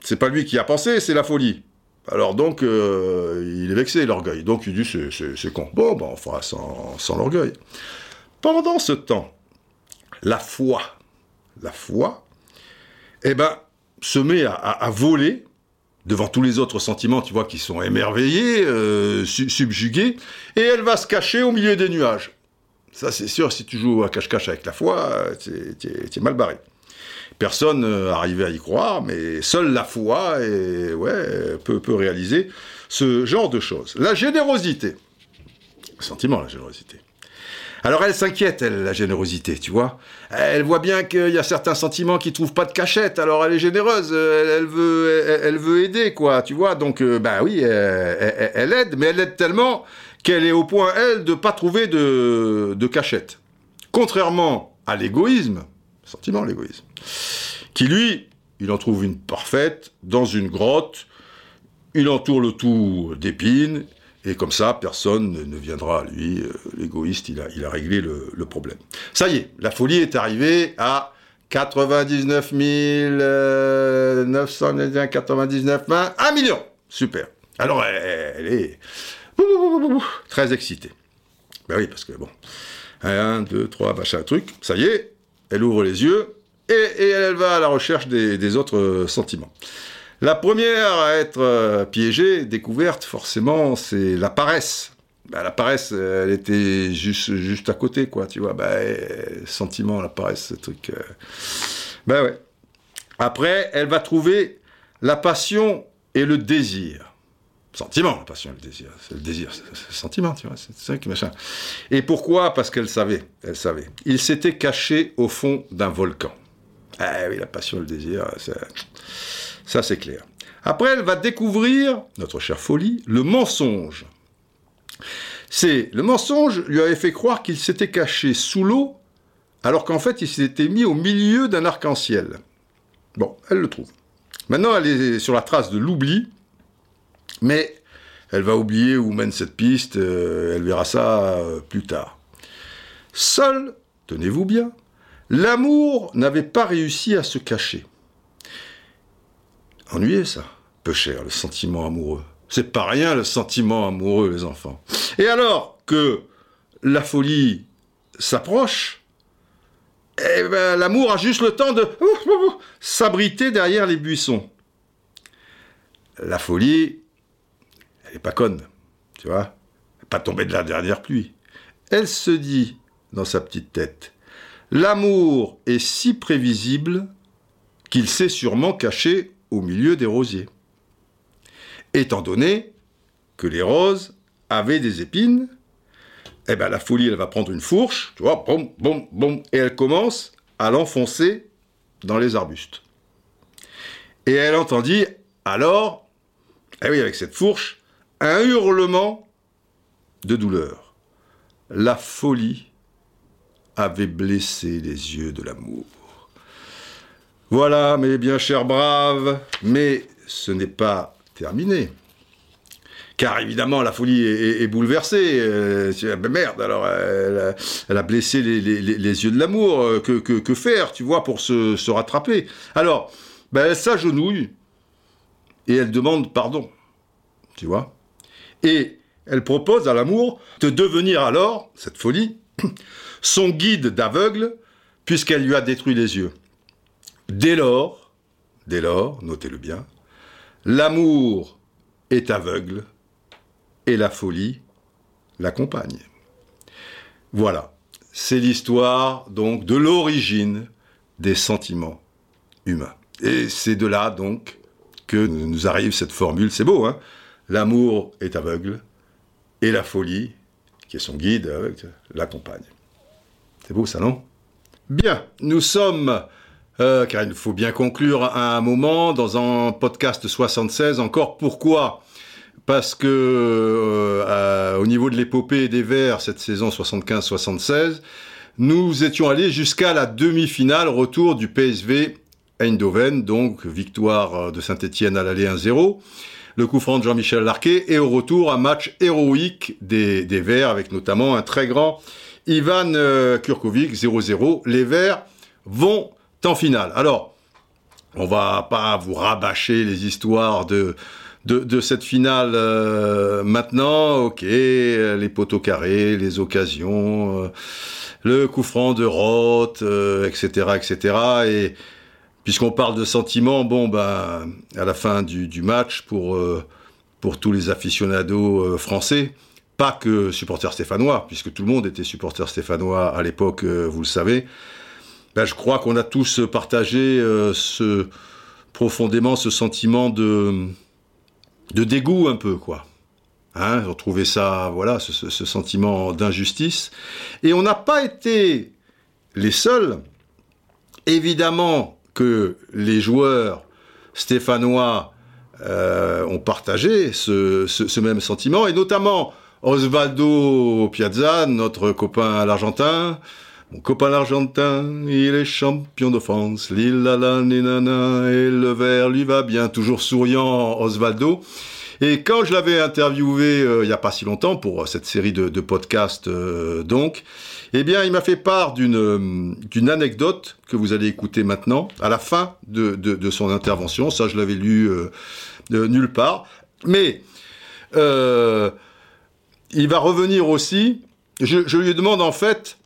C'est pas lui qui a pensé, c'est la folie. Alors donc, euh, il est vexé, l'orgueil. Donc il dit, c'est con. Bon, ben, on fera sans, sans l'orgueil. Pendant ce temps, la foi, la foi, eh ben, se met à, voler devant tous les autres sentiments, tu vois, qui sont émerveillés, euh, subjugués, et elle va se cacher au milieu des nuages. Ça, c'est sûr, si tu joues à cache-cache avec la foi, tu es mal barré. Personne n'arrivait à y croire, mais seule la foi et, ouais, peut, peut réaliser ce genre de choses. La générosité. Sentiment, la générosité. Alors elle s'inquiète, elle, la générosité, tu vois. Elle voit bien qu'il y a certains sentiments qui trouvent pas de cachette, alors elle est généreuse, elle, veut, aider, quoi, tu vois. Donc, ben oui, elle, aide, mais elle aide tellement qu'elle est au point, elle, de pas trouver de, de cachette. Contrairement à l'égoïsme, sentiment, l'égoïsme, qui lui, il en trouve une parfaite dans une grotte, il entoure le tout d'épines, et comme ça, personne ne, viendra à lui. Euh, l'égoïste, il a, réglé le, problème. Ça y est, la folie est arrivée à 99 999 20, 1 million. Super. Alors, elle, est très excitée. Ben oui, parce que bon, 1, 2, 3, machin, truc, ça y est, elle ouvre les yeux et, elle va à la recherche des, autres euh, sentiments. La première à être euh, piégée, découverte, forcément, c'est la paresse. Bah, la paresse, elle était juste, juste à côté, quoi, tu vois. Bah, sentiment, la paresse, ce truc. Euh. Ben ouais. Après, elle va trouver la passion et le désir. Sentiment, la passion et le désir. C'est le désir, c'est le sentiment, tu vois. C'est ça qui machin. Et pourquoi? Parce qu'elle savait, elle savait. Il s'était caché au fond d'un volcan. Ah oui, la passion, le désir, ça c'est clair. Après, elle va découvrir, notre chère folie, le mensonge. C'est le mensonge lui avait fait croire qu'il s'était caché sous l'eau, alors qu'en fait il s'était mis au milieu d'un arc-en-ciel. Bon, elle le trouve. Maintenant, elle est sur la trace de l'oubli, mais elle va oublier où mène cette piste, euh, elle verra ça euh, plus tard. Seul, tenez-vous bien, L'amour n'avait pas réussi à se cacher. Ennuyé ça, peu cher, le sentiment amoureux. C'est pas rien le sentiment amoureux, les enfants. Et alors que la folie s'approche, eh ben, l'amour a juste le temps de s'abriter derrière les buissons. La folie, elle n'est pas conne, tu vois, pas tombée de la dernière pluie. Elle se dit dans sa petite tête, L'amour est si prévisible qu'il s'est sûrement caché au milieu des rosiers. Étant donné que les roses avaient des épines, eh ben la folie, elle va prendre une fourche, tu vois, boum, boum, boum, et elle commence à l'enfoncer dans les arbustes. Et elle entendit alors, eh oui, avec cette fourche, un hurlement de douleur. La folie avait blessé les yeux de l'amour. Voilà, mes bien chers braves, mais ce n'est pas terminé. Car évidemment, la folie est, bouleversée. Euh, merde, alors elle, a blessé les, yeux de l'amour. Euh, que, faire, tu vois, pour se, rattraper? Alors, ben, elle s'agenouille et elle demande pardon. Tu vois? Et elle propose à l'amour de devenir alors, cette folie, [clears throat] son guide d'aveugle, puisqu'elle lui a détruit les yeux. Dès lors, dès lors, notez-le bien, l'amour est aveugle et la folie l'accompagne. Voilà, c'est l'histoire donc de l'origine des sentiments humains. Et c'est de là donc que nous arrive cette formule, c'est beau, hein L'amour est aveugle et la folie, qui est son guide, l'accompagne. C'est beau ça, non? Bien, nous sommes, euh, car il faut bien conclure à un moment, dans un podcast 76 encore. Pourquoi? Parce que euh, au niveau de l'épopée des Verts, cette saison 75-76, nous étions allés jusqu'à la demi-finale, retour du PSV Eindhoven, donc victoire de Saint-Etienne à l'aller 1-0 le coup franc de Jean-Michel Larquet, et au retour un match héroïque des, Verts, avec notamment un très grand Ivan euh, Kurkovic, 0-0. Les Verts vont en finale. Alors, on va pas vous rabâcher les histoires de, de, cette finale euh, maintenant. Ok, les poteaux carrés, les occasions, euh, le coup franc de Roth, etc., etc. Et puisqu'on parle de sentiments, bon, ben, à la fin du, match, pour, euh, pour tous les aficionados euh, français, pas que supporters stéphanois, puisque tout le monde était supporter stéphanois à l'époque, euh, vous le savez, ben, je crois qu'on a tous partagé ce, profondément ce sentiment de, dégoût un peu, quoi. Hein, retrouver ça, voilà, ce, ce sentiment d'injustice. Et on n'a pas été les seuls. Évidemment, que les joueurs stéphanois euh, ont partagé ce, même sentiment, et notamment Osvaldo Piazza, notre copain l'Argentin. Mon copain l'Argentin, il est champion de France, ninana, et le vert lui va bien, toujours souriant Osvaldo. Et quand je l'avais interviewé euh, il n'y a pas si longtemps pour cette série de, podcasts, euh, donc, eh bien, il m'a fait part d'une anecdote que vous allez écouter maintenant, à la fin de, de, son intervention. Ça, je l'avais lu euh, nulle part. Mais euh, il va revenir aussi. Je, lui demande en fait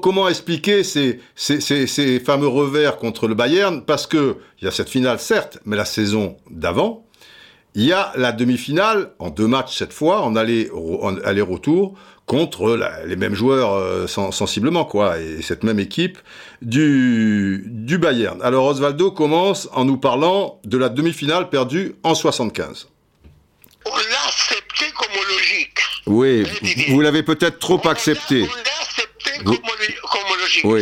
comment expliquer ces, ces, ces, ces, fameux revers contre le Bayern, parce que il y a cette finale, certes, mais la saison d'avant, il y a la demi-finale en deux matchs cette fois, en aller-retour, contre les mêmes joueurs euh, sensiblement, quoi, et cette même équipe du, du Bayern. Alors Osvaldo commence en nous parlant de la demi-finale perdue en 75. On l'a accepté comme logique. Oui, vous l'avez peut-être trop accepté. On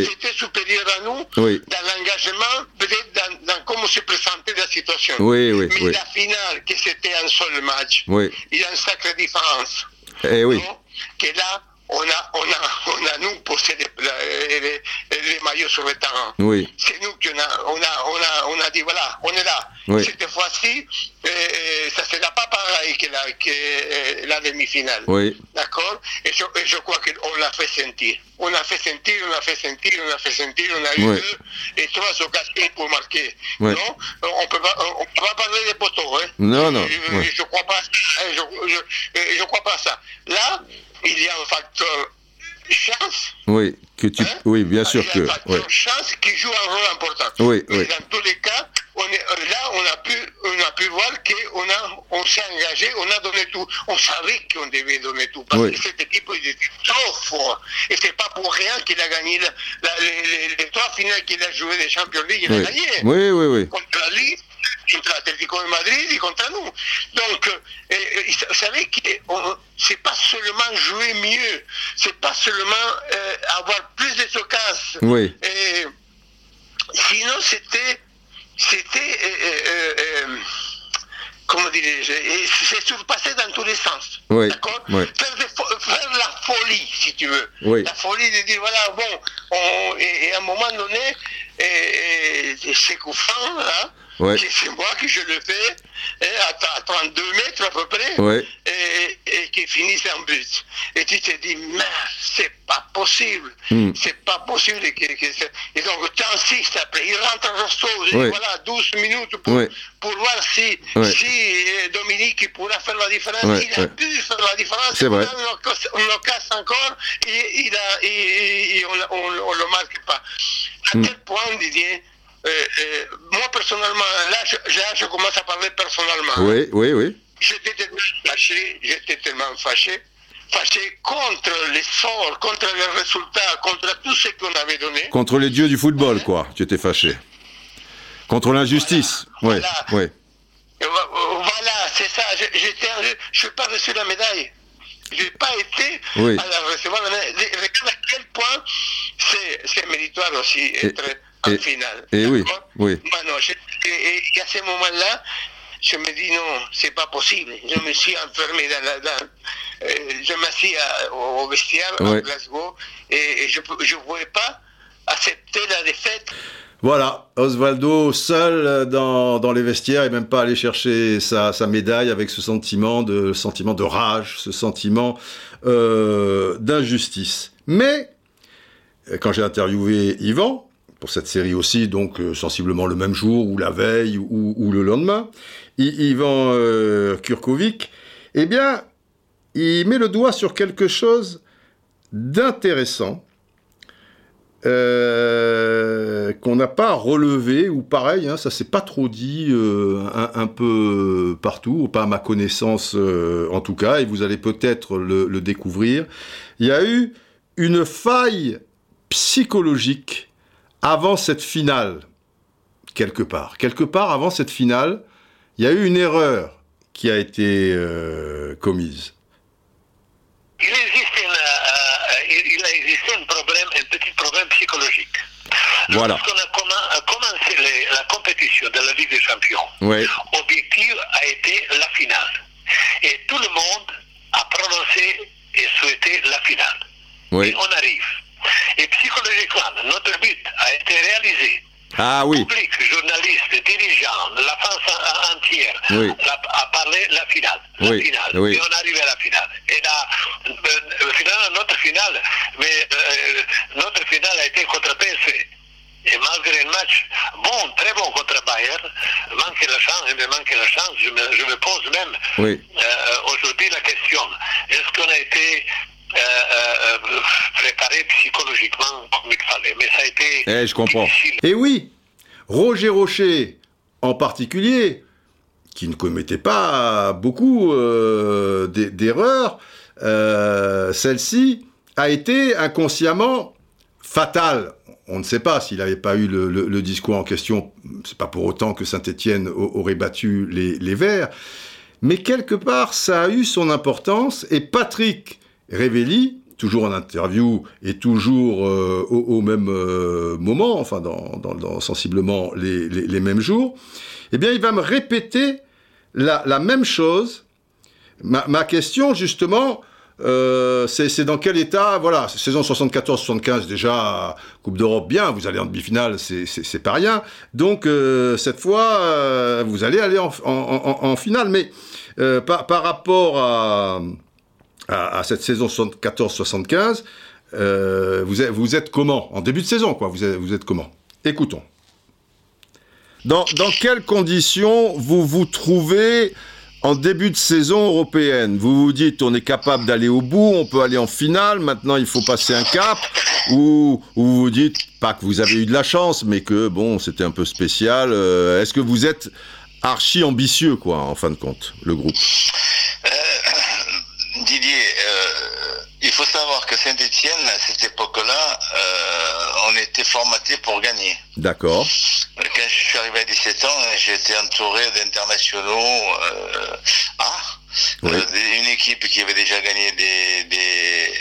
C'était supérieur à nous oui. dans l'engagement, peut-être dans, dans, comment se présentait la situation. Oui, oui, Mais la finale, que c'était un seul match, oui. il y a une sacrée différence. Eh oui. Que là, on a, on a, on a nous posé les, les, les, maillots sur le terrain. Oui. C'est nous qui on a, on a, on a, on a dit voilà, on est là. Oui. Cette fois-ci, euh, ça ne sera pas pareil que la, que, euh, la demi-finale. Oui. D'accord? Et je, et je, crois qu'on l'a fait sentir. On l'a fait sentir, on l'a fait sentir, on l'a fait sentir, on a eu oui. deux et trois occasions pour marquer. Non? On peut pas, on peut pas parler des poteaux. Hein. Non, non. Je, je crois pas, je, je, je crois pas ça. Là, il y a un facteur chance. Oui, que tu... Hein? oui bien sûr il y a que. un facteur oui. chance qui joue un rôle important. Oui, oui. dans tous les cas, on est, là, on a pu, on a pu voir qu'on a, on s'est engagé, on a donné tout. On savait qu'on devait donner tout. Parce Oui. que cette équipe il était trop fort. Et c'est pas pour rien qu'il a gagné la, la, les, les, les, trois finales qu'il a joué des Champions League, il oui. a gagné. Oui, oui, oui. Contre la Ligue, contre l'Atlético de Madrid et contre nous. Donc, euh, vous savez que c'est pas seulement jouer mieux, c'est pas seulement euh, avoir plus de occasions. Oui. Et, sinon, c'était, c'était, euh, comment dirais-je, c'est surpassé dans tous les sens. Oui. D'accord? Oui. faire, la folie, si tu veux. Oui. La folie de dire, voilà, bon, on, et, et, à un moment donné, et, et c'est couffant, là. Ouais. C'est moi qui je le fais et à, 32 mètres à peu près ouais. et, et, qui finissent en but. Et tu te dis, mais c'est pas possible. Mm. C'est pas possible. Que, que et donc, tu insistes après. Il rentre en resto. Ouais. Voilà, 12 minutes pour, pour voir si, si Dominique pourra faire la différence. Il a pu faire la différence. C'est vrai. On le casse encore et, il a, et, et on ne le marque pas. À mm. quel point, Didier euh, euh, moi personnellement, là je, là je, commence à parler personnellement. Oui, oui, oui. J'étais tellement fâché, j'étais tellement fâché, fâché contre les sorts, contre les résultats, contre tout ce qu'on avait donné. Contre les dieux du football, quoi. Tu étais fâché. Contre l'injustice. Voilà, oui, voilà. oui. Voilà, c'est ça. Je n'ai pas reçu la médaille. J'ai pas été oui. à la recevoir la médaille. Regarde à quel point c'est c'est méritoire aussi être en finale. Et oui, oui. et, à ce moment-là, je me dis non, c'est pas possible. Je me suis enfermé dans la. Dans, euh, je m'assis au vestiaire à Glasgow et, je ne pouvais pas accepter la défaite. Voilà, Osvaldo seul dans, dans, les vestiaires et même pas aller chercher sa, sa, médaille avec ce sentiment de, sentiment de rage, ce sentiment euh, d'injustice. Mais quand j'ai interviewé Yvan, pour cette série aussi, donc euh, sensiblement le même jour, ou la veille, ou, le lendemain, Yvan euh, Kurkovic, eh bien, il met le doigt sur quelque chose d'intéressant euh, qu'on n'a pas relevé, ou pareil, hein, ça s'est pas trop dit un, peu partout, ou pas à ma connaissance en tout cas, et vous allez peut-être le, découvrir. Il y a eu une faille psychologique avant cette finale, quelque part. Quelque part avant cette finale, il y a eu une erreur qui a été commise. Il existe, il a existé un problème, un petit problème psychologique. Voilà. Lorsqu'on a commencé la compétition de la Ligue des Champions, l'objectif a été la finale. Et tout le monde a prononcé et souhaité la finale. Et on arrive. Et psychologiquement, notre but a été réalisé. Ah oui. Public, journalistes, dirigeants, la France entière oui. a, parlé la finale. La oui. finale. Oui. Et on arrive à la finale. Et là, euh, finalement, notre finale, mais euh, notre finale a été contre PSV. Et malgré le match, bon, très bon contre Bayern, manque la chance, mais manque la chance, je me, je me pose même euh, aujourd'hui la question, est-ce qu'on a été euh, euh, préparé psychologiquement comme il fallait Mais ça a été eh, je comprends. difficile. Et oui, Roger Rocher en particulier, qui ne commettait pas beaucoup euh, d'erreurs, euh, celle-ci a été inconsciemment fatale. On ne sait pas s'il n'avait pas eu le, le, le, discours en question, c'est pas pour autant que Saint-Étienne aurait battu les, les Verts, mais quelque part ça a eu son importance et Patrick Révelli, toujours en interview et toujours euh, au, même euh, moment, enfin dans, sensiblement les, mêmes jours, eh bien il va me répéter la, même chose. Ma, question justement, euh, c'est dans quel état, voilà, saison 74-75 déjà, Coupe d'Europe bien, vous allez en demi-finale, c'est pas rien. Donc cette fois, vous allez aller en, finale. Mais par rapport à à, à cette saison 74-75, euh, vous, êtes, vous êtes comment? En début de saison, quoi. Vous êtes, vous êtes comment? Écoutons. Dans, dans quelles conditions vous vous trouvez en début de saison européenne? Vous vous dites, on est capable d'aller au bout, on peut aller en finale, maintenant il faut passer un cap Ou, ou vous vous dites, pas que vous avez eu de la chance, mais que, bon, c'était un peu spécial. Euh, Est-ce que vous êtes archi ambitieux, quoi, en fin de compte, le groupe? Euh, Didier, euh, il faut savoir que Saint-Etienne, à cette époque-là, euh, on était formaté pour gagner. D'accord. Quand je suis arrivé à 17 ans, j'étais entouré d'internationaux euh. Oui. une équipe qui avait déjà gagné des, des,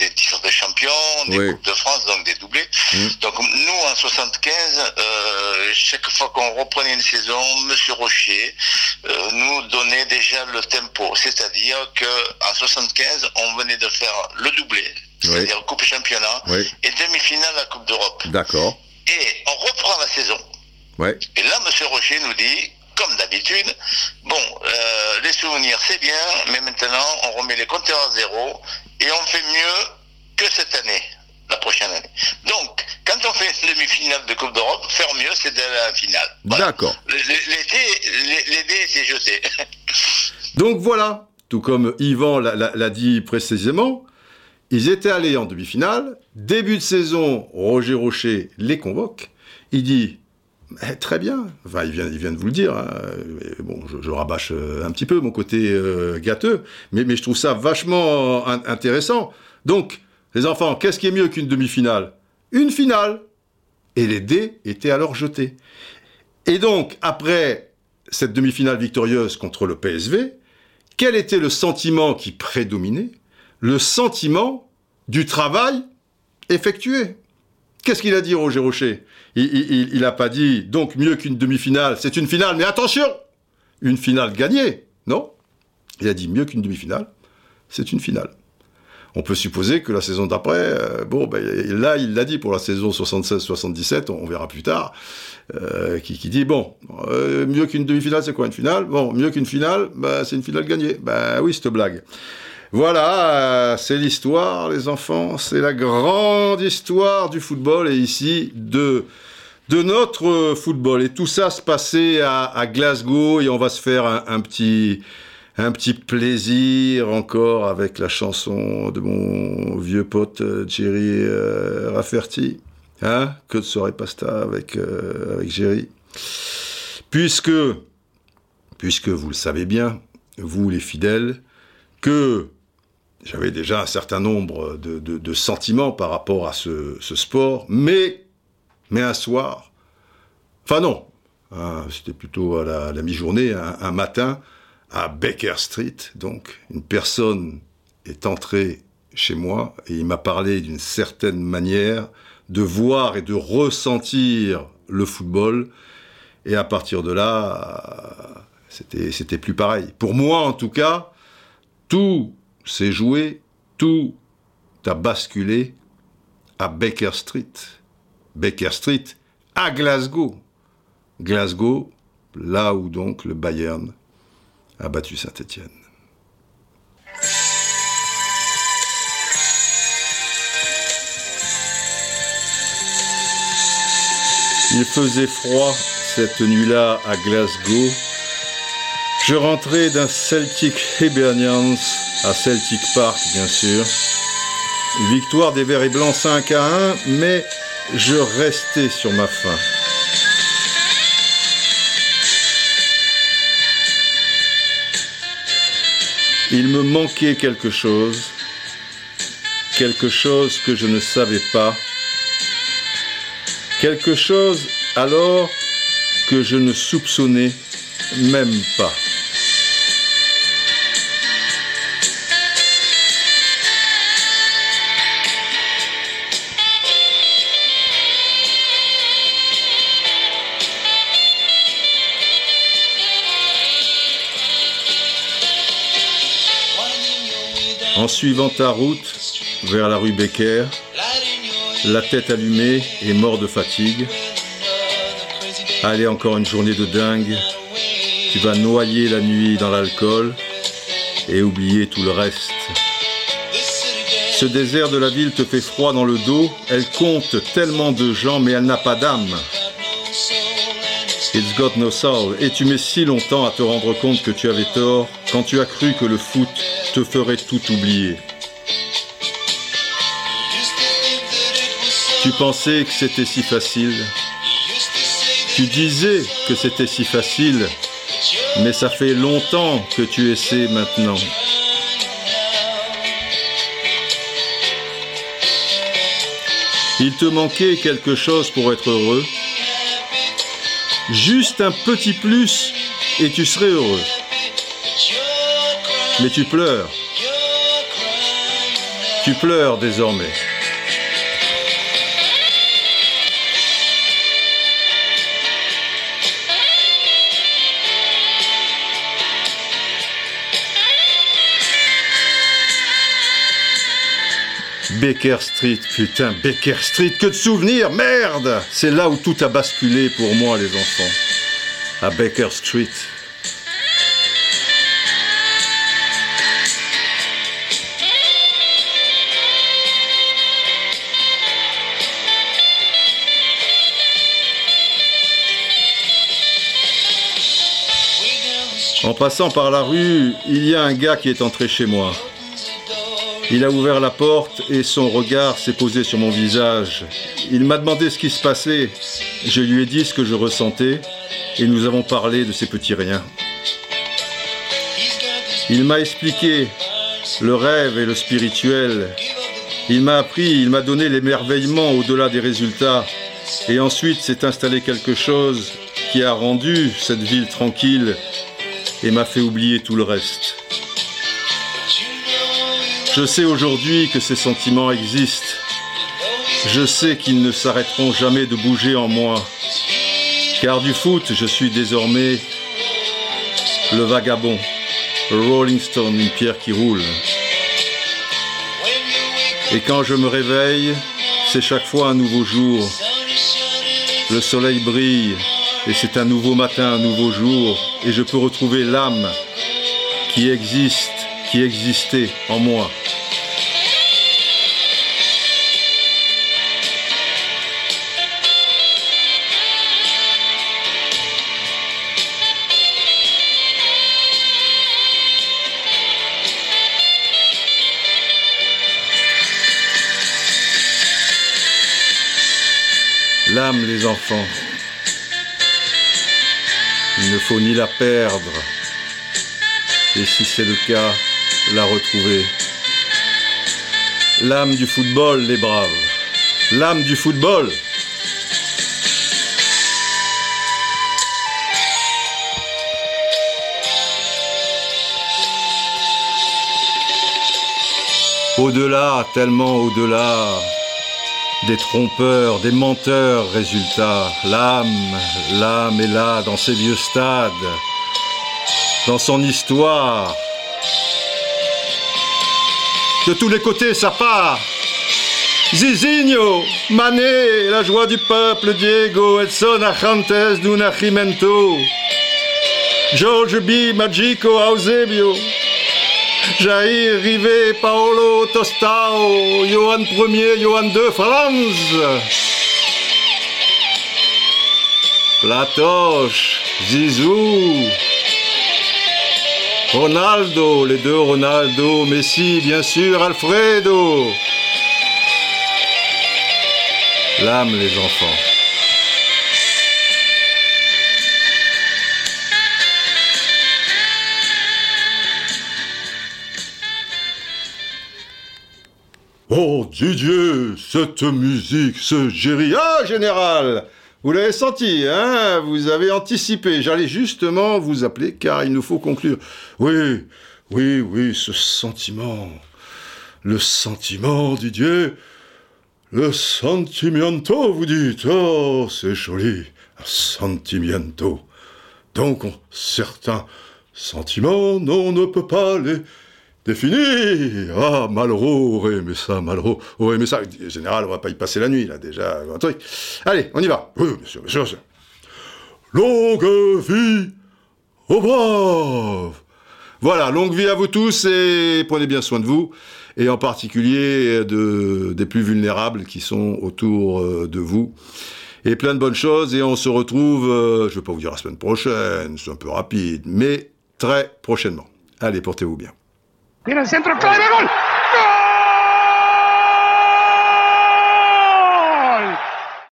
des titres de champion, des Oui. Coupes de France, donc des doublés. Mm. Donc nous, en 75, euh, chaque fois qu'on reprenait une saison, Monsieur Rocher euh, nous donnait déjà le tempo. C'est-à-dire que en 75, on venait de faire le doublé, c'est-à-dire Coupe Championnat, Oui. et demi-finale à la Coupe d'Europe. D'accord. Et on reprend la saison. Ouais. Et là, Monsieur Rocher nous dit, comme d'habitude, bon, euh, les souvenirs c'est bien, mais maintenant on remet les compteurs à zéro et on fait mieux que cette année, la prochaine année. Donc, quand on fait une demi-finale de Coupe d'Europe, faire mieux c'est à la finale. Voilà. D'accord. L'été, les dés c'est jeté. [laughs] Donc voilà, tout comme Yvan l'a dit précisément, ils étaient allés en demi-finale. Début de saison, Roger Rocher les convoque. Il dit eh, très bien. Enfin, il vient, il de vous le dire. Hein. Bon, je, rabâche euh, un petit peu mon côté euh, gâteux, mais, je trouve ça vachement in intéressant. Donc, les enfants, qu'est-ce qui est mieux qu'une demi-finale? Une finale. Et les dés étaient alors jetés. Et donc, après cette demi-finale victorieuse contre le PSV, quel était le sentiment qui prédominait? Le sentiment du travail effectué. Qu'est-ce qu'il a dit Roger Rocher? Il n'a pas dit donc mieux qu'une demi-finale, c'est une finale, mais attention Une finale gagnée, non? Il a dit mieux qu'une demi-finale, c'est une finale. On peut supposer que la saison d'après, euh, bon, ben, là, il l'a dit pour la saison 76-77, on, verra plus tard, euh, qui, dit, bon, euh, mieux qu'une demi-finale, c'est quoi une finale? Bon, mieux qu'une finale, ben, c'est une finale gagnée. Ben oui, cette blague. Voilà, c'est l'histoire, les enfants, c'est la grande histoire du football, et ici, de notre football. Et tout ça se passait à, Glasgow, et on va se faire un petit plaisir encore avec la chanson de mon vieux pote euh, Jerry euh, Rafferty. Hein que de soirée pasta avec, euh, avec Jerry. Puisque, puisque vous le savez bien, vous les fidèles, que j'avais déjà un certain nombre de, sentiments par rapport à ce, sport, mais, mais un soir, enfin non, hein, c'était plutôt à la, mi-journée, un matin, à Baker Street, donc une personne est entrée chez moi et il m'a parlé d'une certaine manière de voir et de ressentir le football. Et à partir de là, c'était, c'était plus pareil. Pour moi, en tout cas, tout s'est joué, tout a basculé à Baker Street. Baker Street, à Glasgow. Glasgow, là où donc le Bayern a battu Saint-Étienne. Il faisait froid cette nuit-là à Glasgow. Je rentrais d'un Celtic Hibernians à Celtic Park, bien sûr. Victoire des Verts et Blancs 5 à 1, mais je restais sur ma faim. Il me manquait quelque chose, quelque chose que je ne savais pas, quelque chose alors que je ne soupçonnais même pas. En suivant ta route vers la rue Becker, la tête allumée et mort de fatigue, allez encore une journée de dingue, tu vas noyer la nuit dans l'alcool et oublier tout le reste. Ce désert de la ville te fait froid dans le dos, elle compte tellement de gens mais elle n'a pas d'âme. It's got no soul. Et tu mets si longtemps à te rendre compte que tu avais tort quand tu as cru que le foot te ferait tout oublier. Tu pensais que c'était si facile. Tu disais que c'était si facile, mais ça fait longtemps que tu essaies maintenant. Il te manquait quelque chose pour être heureux. Juste un petit plus et tu serais heureux. Mais tu pleures. Tu pleures désormais. Baker Street, putain, Baker Street, que de souvenirs, merde C'est là où tout a basculé pour moi, les enfants. À Baker Street. Passant par la rue, il y a un gars qui est entré chez moi. Il a ouvert la porte et son regard s'est posé sur mon visage. Il m'a demandé ce qui se passait. Je lui ai dit ce que je ressentais et nous avons parlé de ces petits riens. Il m'a expliqué le rêve et le spirituel. Il m'a appris, il m'a donné l'émerveillement au-delà des résultats. Et ensuite s'est installé quelque chose qui a rendu cette ville tranquille et m'a fait oublier tout le reste. Je sais aujourd'hui que ces sentiments existent Je sais qu'ils ne s'arrêteront jamais de bouger en moi, car du foot, je suis désormais le vagabond, Rolling Stone, une pierre qui roule. Et quand je me réveille, c'est chaque fois un nouveau jour. Le soleil brille et c'est un nouveau matin, un nouveau jour, et je peux retrouver l'âme qui existe, qui existait en moi. L'âme, les enfants. Il ne faut ni la perdre, et si c'est le cas, la retrouver. L'âme du football, les braves. L'âme du football. Au-delà, tellement au-delà, des trompeurs, des menteurs, résultat. L'âme, l'âme est là dans ses vieux stades, dans son histoire. De tous les côtés, ça part. Zizinho, Mané, la joie du peuple, Diego, Edson, Ajantes, Dunachimento, George B, Magico, Eusebio, Jair, Rivet, Paolo, Tostao, Johan Ier, Johan II, Franz. Platoche, Zizou. Ronaldo, les deux Ronaldo, Messi, bien sûr, Alfredo. L'âme, les enfants. Oh Didier, cette musique, ce géry... Ah, général Vous l'avez senti, hein Vous avez anticipé. J'allais justement vous appeler car il nous faut conclure. Oui, oui, oui, ce sentiment. Le sentiment, Didier. Le sentimiento, vous dites. Oh, c'est joli. Un sentimiento. Donc, certains sentiments, on ne peut pas les fini Ah, Malraux aurait aimé ça, Malraux aurait aimé ça. Général, on va pas y passer la nuit, là, déjà. Allez, on y va. Oui, bien sûr, bien sûr. Longue vie aux braves Voilà, longue vie à vous tous et prenez bien soin de vous, et en particulier de, des plus vulnérables qui sont autour euh, de vous. Et plein de bonnes choses, et on se retrouve, euh, je vais pas vous dire la semaine prochaine, c'est un peu rapide, mais très prochainement. Allez, portez-vous bien. Tira el centro, clave, gol.